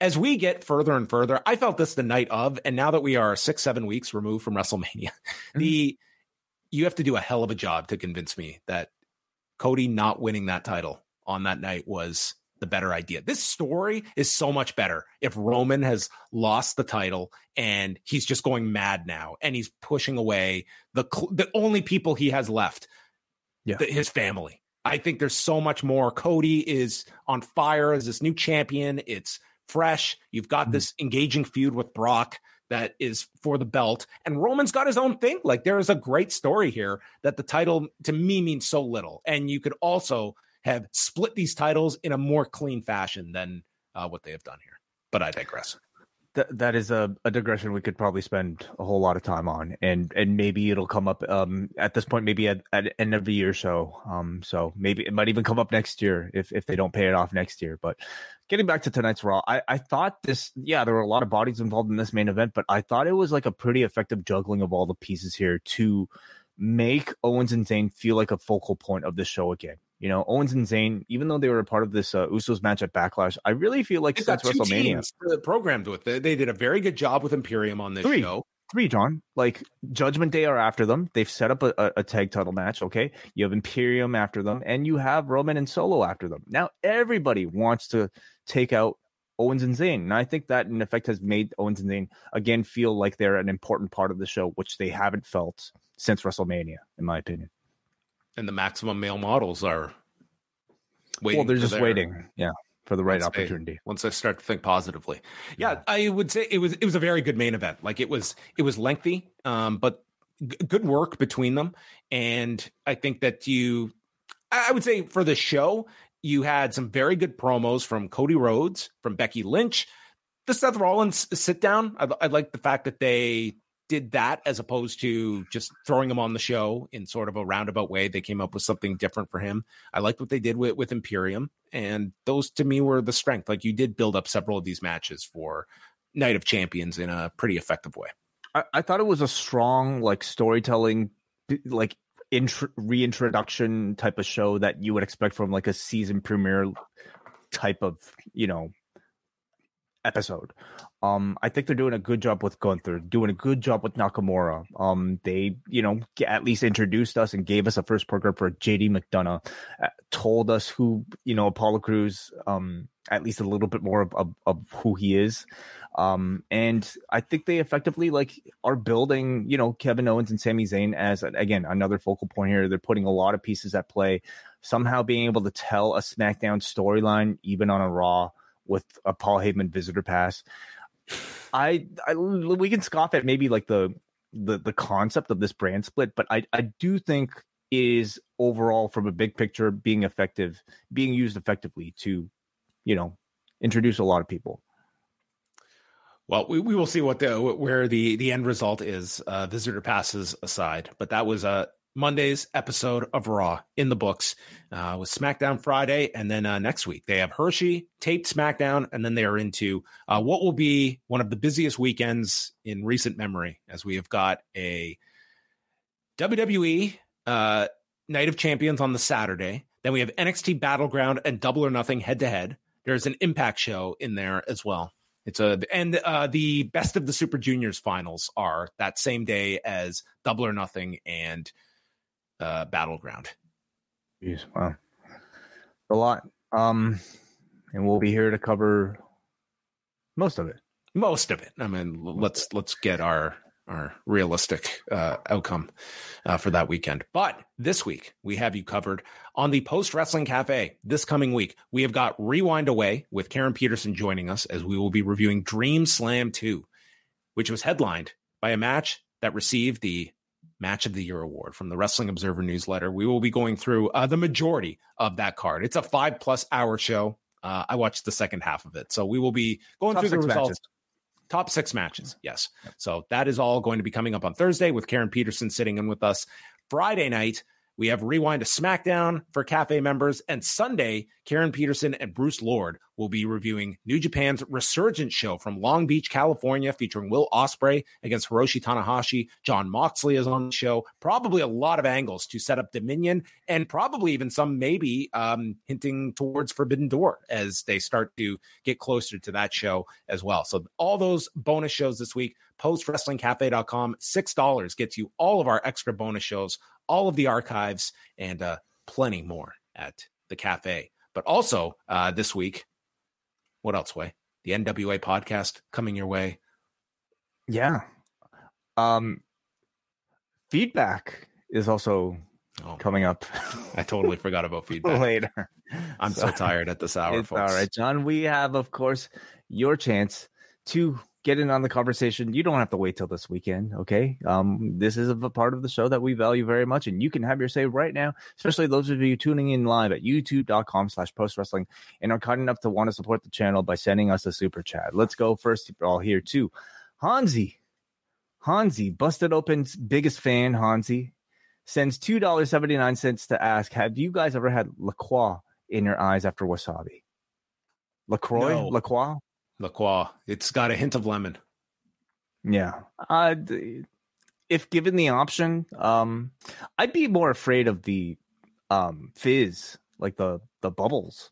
as we get further and further, I felt this the night of, and now that we are six, seven weeks removed from WrestleMania, mm-hmm. the you have to do a hell of a job to convince me that Cody not winning that title on that night was the better idea. This story is so much better if Roman has lost the title and he's just going mad now and he's pushing away the the only people he has left, yeah. The, his family. I think there's so much more. Cody is on fire as this new champion. It's fresh. You've got mm-hmm. this engaging feud with Brock that is for the belt. And Roman's got his own thing. Like there is a great story here that the title to me means so little. And you could also have split these titles in a more clean fashion than uh, what they have done here. But I digress that that is a, a digression we could probably spend a whole lot of time on and and maybe it'll come up um at this point maybe at, at end of the year so. Um so maybe it might even come up next year if if they don't pay it off next year. But getting back to tonight's raw i i thought this yeah there were a lot of bodies involved in this main event but i thought it was like a pretty effective juggling of all the pieces here to make owens and Zayn feel like a focal point of the show again you know, Owens and Zayn, even though they were a part of this uh, Usos match at Backlash, I really feel like since WrestleMania, programmed with it, they did a very good job with Imperium on this three, show. Three, John. Like Judgment Day are after them. They've set up a, a, a tag title match. Okay, you have Imperium after them, and you have Roman and Solo after them. Now everybody wants to take out Owens and Zayn. And I think that in effect has made Owens and Zayn again feel like they're an important part of the show, which they haven't felt since WrestleMania, in my opinion and the maximum male models are waiting. Well, they're just their, waiting, yeah, for the right opportunity. They, once I start to think positively, yeah, yeah, I would say it was it was a very good main event. Like it was it was lengthy, um, but g- good work between them, and I think that you, I would say for the show, you had some very good promos from Cody Rhodes, from Becky Lynch. The Seth Rollins sit down. I, I like the fact that they did that as opposed to just throwing him on the show in sort of a roundabout way. They came up with something different for him. I liked what they did with, with Imperium, and those to me were the strength. Like you did build up several of these matches for Night of Champions in a pretty effective way. I, I thought it was a strong like storytelling, like intro, reintroduction type of show that you would expect from like a season premiere type of you know episode. Um, I think they're doing a good job with Gunther, doing a good job with Nakamura. Um, they, you know, at least introduced us and gave us a first program for JD McDonagh, uh, told us who, you know, Apollo Crews, um, at least a little bit more of, of, of, who he is. Um, and I think they effectively like are building, you know, Kevin Owens and Sami Zayn as again another focal point here. They're putting a lot of pieces at play, somehow being able to tell a SmackDown storyline even on a Raw with a Paul Heyman visitor pass. I, I we can scoff at maybe like the the the concept of this brand split, but I I do think is overall from a big picture being effective, being used effectively to, you know, introduce a lot of people. Well, we, we will see what the where the the end result is. Uh, visitor passes aside, but that was a Monday's episode of Raw in the books uh, with SmackDown Friday. And then uh, next week, they have Hershey taped SmackDown. And then they are into uh, what will be one of the busiest weekends in recent memory, as we have got a WWE uh, Night of Champions on the Saturday. Then we have NXT Battleground and Double or Nothing head to head. There's an Impact show in there as well. It's a and uh, the best of the Super Juniors finals are that same day as Double or Nothing and uh, Battleground. Jeez, wow, a lot. Um, and we'll be here to cover most of it. Most of it. I mean, let's let's get our our realistic uh, outcome uh, for that weekend. But this week, we have you covered on the Post Wrestling Cafe. This coming week, we have got Rewind-A-Wai with Karen Peterson joining us as we will be reviewing Dream Slam 2, which was headlined by a match that received the Match of the Year award from the Wrestling Observer newsletter. We will be going through uh, the majority of that card. It's a five plus hour show. Uh, I watched the second half of it. So we will be going Top through the results. matches. Top six matches. Yes. So that is all going to be coming up on Thursday with Karen Peterson sitting in with us. Friday night, we have Rewind-A-SmackDown for Cafe members. And Sunday, Karen Peterson and Bruce Lord will be reviewing New Japan's Resurgence show from Long Beach, California, featuring Will Ospreay against Hiroshi Tanahashi. Jon Moxley is on the show. Probably a lot of angles to set up Dominion and probably even some maybe um, hinting towards Forbidden Door as they start to get closer to that show as well. So all those bonus shows this week, postwrestlingcafe.com, $6 gets you all of our extra bonus shows, all of the archives, and uh, plenty more at the cafe. But also uh, this week, what else, Wai? The NWA podcast coming your way. Yeah. Um, feedback is also Oh, coming up I totally forgot about feedback. later. I'm so Sorry. tired at this hour, It's folks. all right, John. We have, of course, your chance to get in on the conversation. You don't have to wait till this weekend, okay? Um, this is a part of the show that we value very much, and you can have your say right now, especially those of you tuning in live at youtube.com slash post wrestling and are kind enough to want to support the channel by sending us a super chat. Let's go first all here too. Hansi. Hansi, busted open's biggest fan, Hansi, sends $2.79 to ask, have you guys ever had La Croix in your eyes after wasabi? LaCroix? No. LaCroix? LaCroix. It's got a hint of lemon. Yeah. Uh, d- if given the option, um, I'd be more afraid of the um, fizz, like the the bubbles.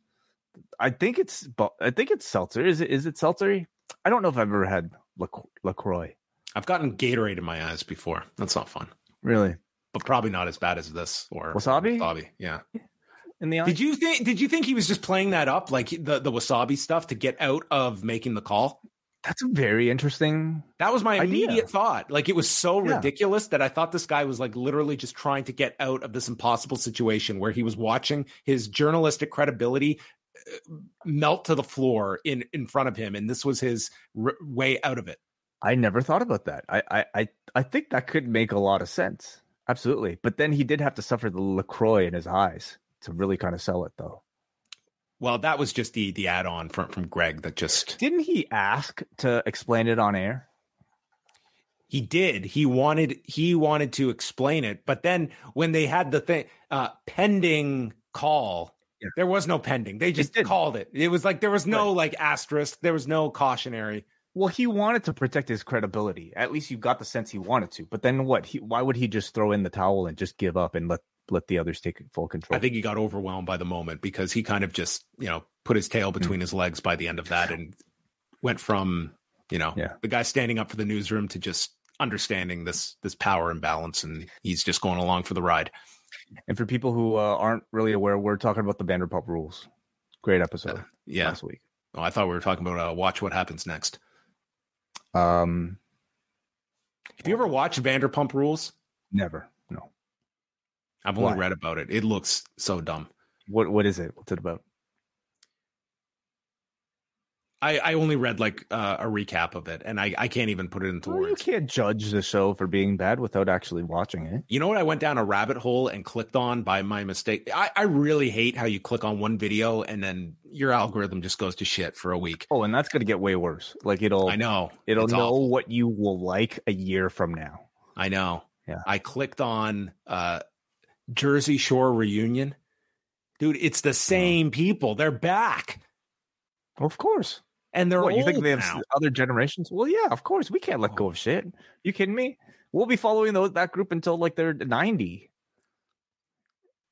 I think it's bu- I think it's seltzer. Is it is it seltzery? I don't know if I've ever had La- LaCroix. I've gotten Gatorade in my eyes before. That's not fun, Really? but probably not as bad as this or Wasabi? Wasabi, yeah. In the eye? Did you think? Did you think he was just playing that up, like the the wasabi stuff, to get out of making the call? That's a very interesting. That was my Idea. immediate thought. Like it was so Yeah. ridiculous that I thought this guy was like literally just trying to get out of this impossible situation where he was watching his journalistic credibility uh, melt to the floor in in front of him, and this was his r- way out of it. I never thought about that. I, I, I, I think that could make a lot of sense. Absolutely. But then he did have to suffer the LaCroix in his eyes to really kind of sell it, though. Well, that was just the the add on from from Greg that just Didn't he ask to explain it on air? He did. He wanted he wanted to explain it, but then when they had the thing uh pending call, Yeah. there was no pending. They just didn't. called it. It was like there was no like asterisk, there was no cautionary. Well, he wanted to protect his credibility. At least you got the sense he wanted to. But then what? He, why would he just throw in the towel and just give up and let let the others take full control? I think he got overwhelmed by the moment because he kind of just, you know, put his tail Hmm. between his legs by the end of that and went from, you know, Yeah. the guy standing up for the newsroom to just understanding this this power imbalance and he's just going along for the ride. And for people who uh, aren't really aware, we're talking about the Vanderpump Rules. Great episode Yeah. last week. Oh, I thought we were talking about uh, watch what happens next. Um, Have you ever watched Vanderpump Rules? never. I've only Why? read about it. It looks so dumb. What What is it? What's it about? I, I only read like uh, a recap of it, and I, I can't even put it into Well, you can't judge the show for being bad without actually watching it. You know what? I went down a rabbit hole and clicked on by my mistake. I, I really hate how you click on one video and then your algorithm just goes to shit for a week. Oh, and that's going to get way worse. Like it'll I know. it'll know awful. what you will like a year from now. I know. Yeah. I clicked on uh, Jersey Shore reunion. Dude, it's the same people. They're back. Of course. And they're What, you think they have now. other generations? Well, yeah, of course. We can't let go of oh. shit. You kidding me? We'll be following those that group until like they're ninety.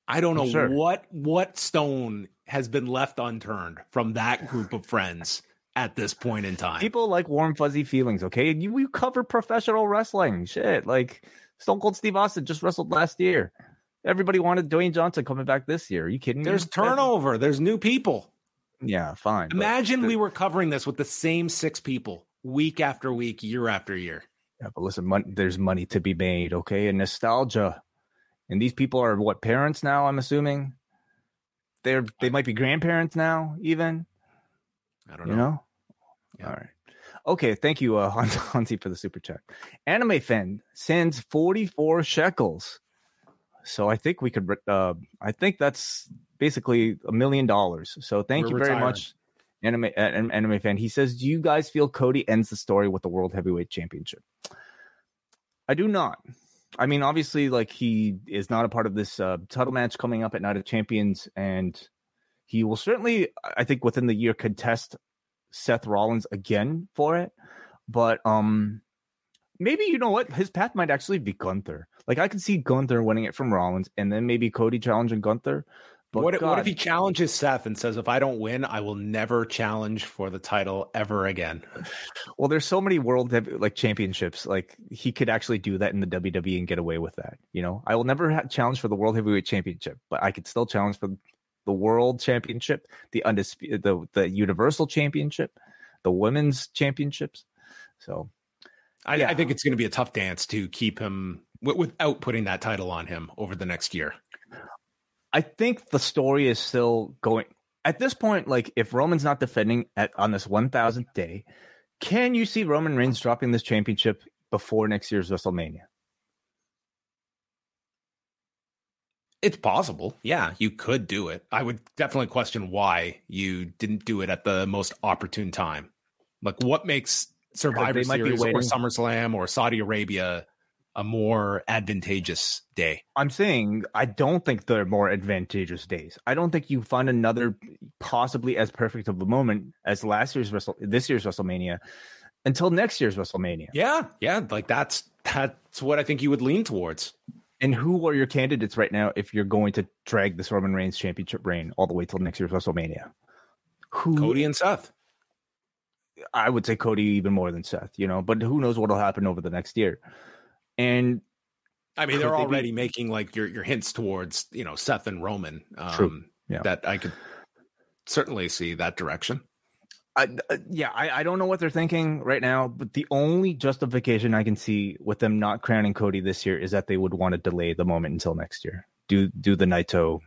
I don't know Sure. what what stone has been left unturned from that group of friends at this point in time. People like warm fuzzy feelings. Okay, you you cover professional wrestling. Shit, like Stone Cold Steve Austin just wrestled last year. Everybody wanted Dwayne Johnson coming back this year. Are you kidding me? There's turnover. There's new people. Yeah, fine. Imagine we were covering this with the same six people week after week, year after year. Yeah, but listen, mon- there's money to be made, okay? And nostalgia. And these people are what parents now, I'm assuming. They're they might be grandparents now, even. I don't You know. know? Yeah. All right. Okay, thank you, uh Hans- Hansi for the super chat. Anime fan sends 44 shekels. So I think we could uh I think that's basically a million dollars. So thank We're you very much. Anime anime fan. He says, "Do you guys feel Cody ends the story with the World Heavyweight Championship?" I do not. I mean, obviously, like he is not a part of this uh, title match coming up at Night of Champions, and he will certainly, I think, within the year contest Seth Rollins again for it. But um, maybe you know what, his path might actually be Gunther. Like I could see Gunther winning it from Rollins, and then maybe Cody challenging Gunther. But what, if- what if he challenges Seth and says, if I don't win, I will never challenge for the title ever again? Well, there's so many world like championships. Like he could actually do that in the WWE and get away with that. You know, I will never ha- challenge for the world heavyweight championship, but I could still challenge for the world championship, the undisputed, the the universal championship, the women's championships. So I, Yeah. I think it's going to be a tough dance to keep him w- without putting that title on him over the next year. I think the story is still going at this point. Like if Roman's not defending at on this one thousandth day, can you see Roman Reigns dropping this championship before next year's WrestleMania? It's possible. Yeah, you could do it. I would definitely question why you didn't do it at the most opportune time. Like, what makes Survivor they might be Series or SummerSlam or Saudi Arabia a more advantageous day? I'm saying I don't think they're more advantageous days. I don't think you find another possibly as perfect of a moment as last year's Wrestle this year's WrestleMania until next year's WrestleMania. Yeah, yeah, like that's that's what I think you would lean towards. And who are your candidates right now if you're going to drag this Roman Reigns championship reign all the way till next year's WrestleMania? Who Cody and Seth. I would say Cody even more than Seth, you know, but who knows what'll happen over the next year. And I mean, they're they be- already making like your your hints towards you know Seth and Roman. Um, True. Yeah. That I could certainly see that direction. I, uh, yeah, I, I don't know what they're thinking right now, but the only justification I can see with them not crowning Cody this year is that they would want to delay the moment until next year. Do do the Naito.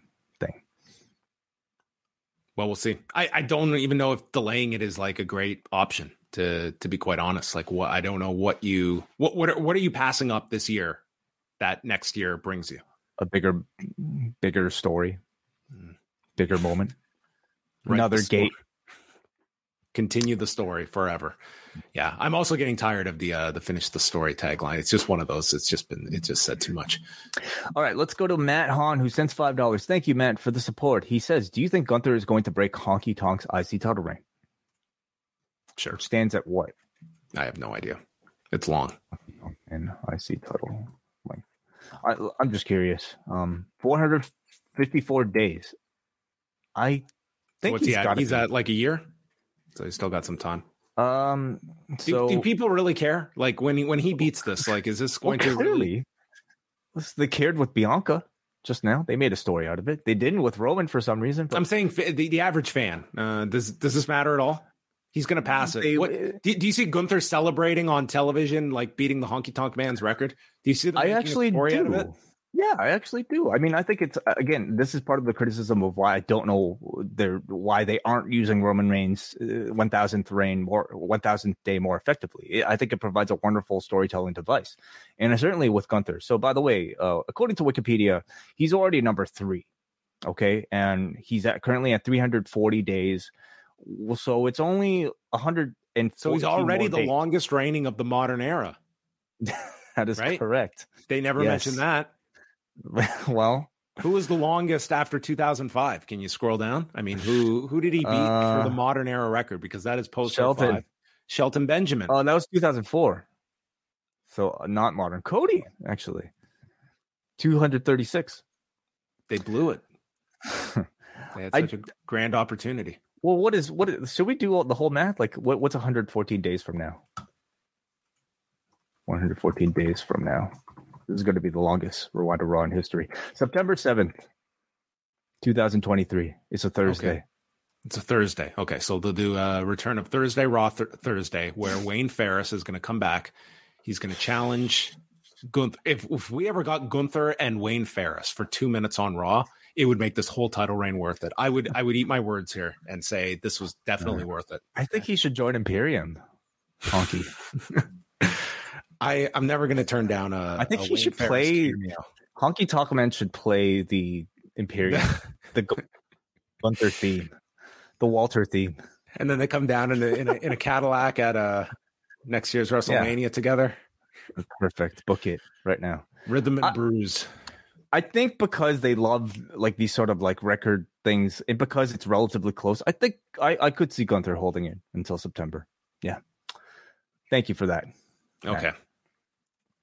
Well, we'll see. I, I don't even know if delaying it is like a great option. To to be quite honest, like what I don't know what you what what are, what are you passing up this year that next year brings you. A bigger bigger story, Hmm. bigger moment. Right, Another the gate. Continue the story forever. Yeah, I'm also getting tired of the uh the finish the story tagline. It's just one of those. It's just been it just said too much. All right, let's go to Matt Hahn, who sends five dollars. Thank you, Matt, for the support. He says, "Do you think Gunther is going to break Honky Tonk's IC title reign? Sure, Which stands at what? I have no idea. It's long. And IC title length. I, I'm just curious. Um, 454 days. I think What's he he's at? got He's at like a year, so he's still got some time. Um, Do, so do people really care? Like when he when he beats this, like is this well, going to really? clearly, Listen, they cared with Bianca just now. They made a story out of it. They didn't with Roman for some reason. But I'm saying the, the average fan. Uh, does does this matter at all? He's going to pass it. They- what, do, do you see Gunther celebrating on television, like beating the Honky Tonk Man's record? Do you see? I actually story out of it? do. Yeah, I actually do. I mean, I think it's again. This is part of the criticism of why I don't know their why they aren't using Roman Reigns' one thousandth reign more one thousandth day more effectively. I think it provides a wonderful storytelling device, and certainly with Gunther. So, by the way, uh, according to Wikipedia, he's already number three. Okay, and he's at currently at 340 days. So it's only 100 and So he's already the days. longest reigning of the modern era. That is right? correct. They never Yes. mentioned that. well, Who was the longest after 2005? Can you scroll down? I mean, who who did he beat for Uh, the modern era record? Because that is post Shelton. 05. Shelton Benjamin. Oh, that was 2004. So uh, not modern. Cody, actually. 236. they blew it. they had such I, a grand opportunity. Well, what is what is, should we do all, the whole math? Like, what, what's 114 days from now? 114 days from now. This is going to be the longest Rewind-A-Raw in history. September 7th, 2023. It's a Thursday. Okay. It's a Thursday. Okay, so they'll do a return of Thursday Raw th- Thursday, where Wayne Farris is going to come back. He's going to challenge Gunther. If, if we ever got Gunther and Wayne Farris for two minutes on Raw, it would make this whole title reign worth it. I would I would eat my words here and say this was definitely uh, worth it. I think he should join Imperium. Honky. I I'm never going to turn down a. I think a he Wayne should Farris play. Cameo. Honky Man should play the Imperial, the Gunther theme the Walter theme. And then they come down in a, in a, in a Cadillac at uh, next year's WrestleMania yeah. together. Perfect. Book it right now. Rhythm and I, Bruise. I think because they love like these sort of like record things, and because it's relatively close, I think I, I could see Gunther holding it until September. Yeah. Thank you for that. Okay. Right.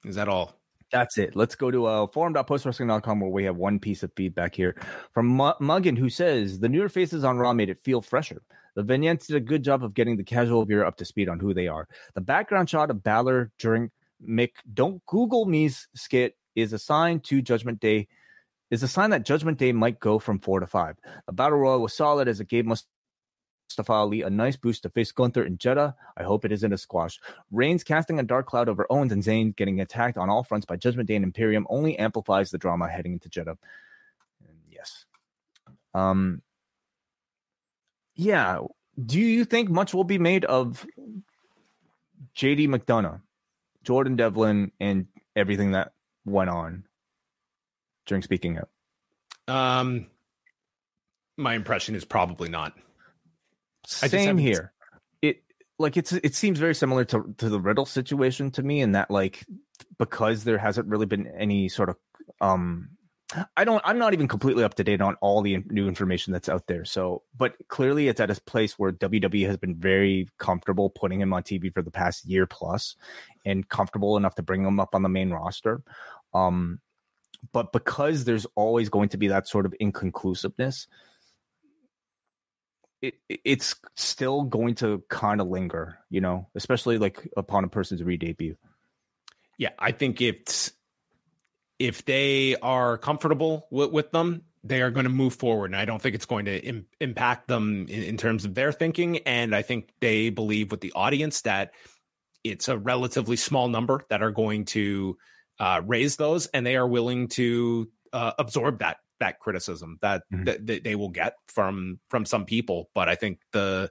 Is that all? That's it. Let's go to uh, forum.postwrestling.com where we have one piece of feedback here from M- Muggin who says the newer faces on Raw made it feel fresher. The vignettes did a good job of getting the casual viewer up to speed on who they are. The background shot of Balor during Mick Don't Google Me's skit is a sign to Judgment Day is a sign that Judgment Day might go from four to five. The battle royal was solid as it gave us Mustafa Ali a nice boost to face Gunther in Jeddah. I hope it isn't a squash. Reigns casting a dark cloud over Owens and Zayn getting attacked on all fronts by Judgment Day and Imperium only amplifies the drama heading into Jeddah. And yes. Um yeah. Do you think much will be made of JD McDonagh, Jordan Devlin, and everything that went on during speaking out? Um my impression is probably not. Same here. It like it's it seems very similar to to the Riddle situation to me in that like because there hasn't really been any sort of um I don't I'm not even completely up to date on all the new information that's out there. So, but clearly it's at a place where WWE has been very comfortable putting him on TV for the past year plus and comfortable enough to bring him up on the main roster. Um but because there's always going to be that sort of inconclusiveness, it, it's still going to kind of linger, you know, especially like upon a person's re-debut. Yeah, I think it's if they are comfortable with, with them, they are going to move forward. And I don't think it's going to Im- impact them in, in terms of their thinking. And I think they believe with the audience that it's a relatively small number that are going to uh, raise those, and they are willing to uh, absorb that that criticism that, mm-hmm. that, that they will get from from some people but i think the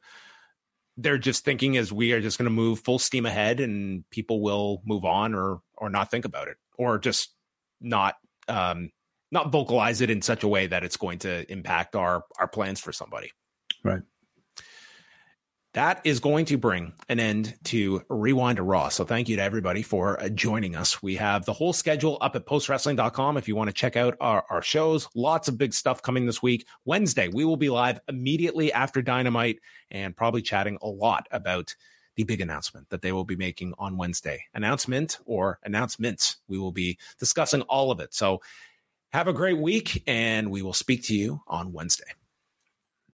they're just thinking as we are just going to move full steam ahead and people will move on or or not think about it or just not um not vocalize it in such a way that it's going to impact our our plans for somebody right that is going to bring an end to Rewind Raw. So thank you to everybody for uh, joining us. We have the whole schedule up at postwrestling.com if you want to check out our, our shows. Lots of big stuff coming this week. Wednesday, we will be live immediately after Dynamite and probably chatting a lot about the big announcement that they will be making on Wednesday. Announcement or announcements. We will be discussing all of it. So have a great week and we will speak to you on Wednesday.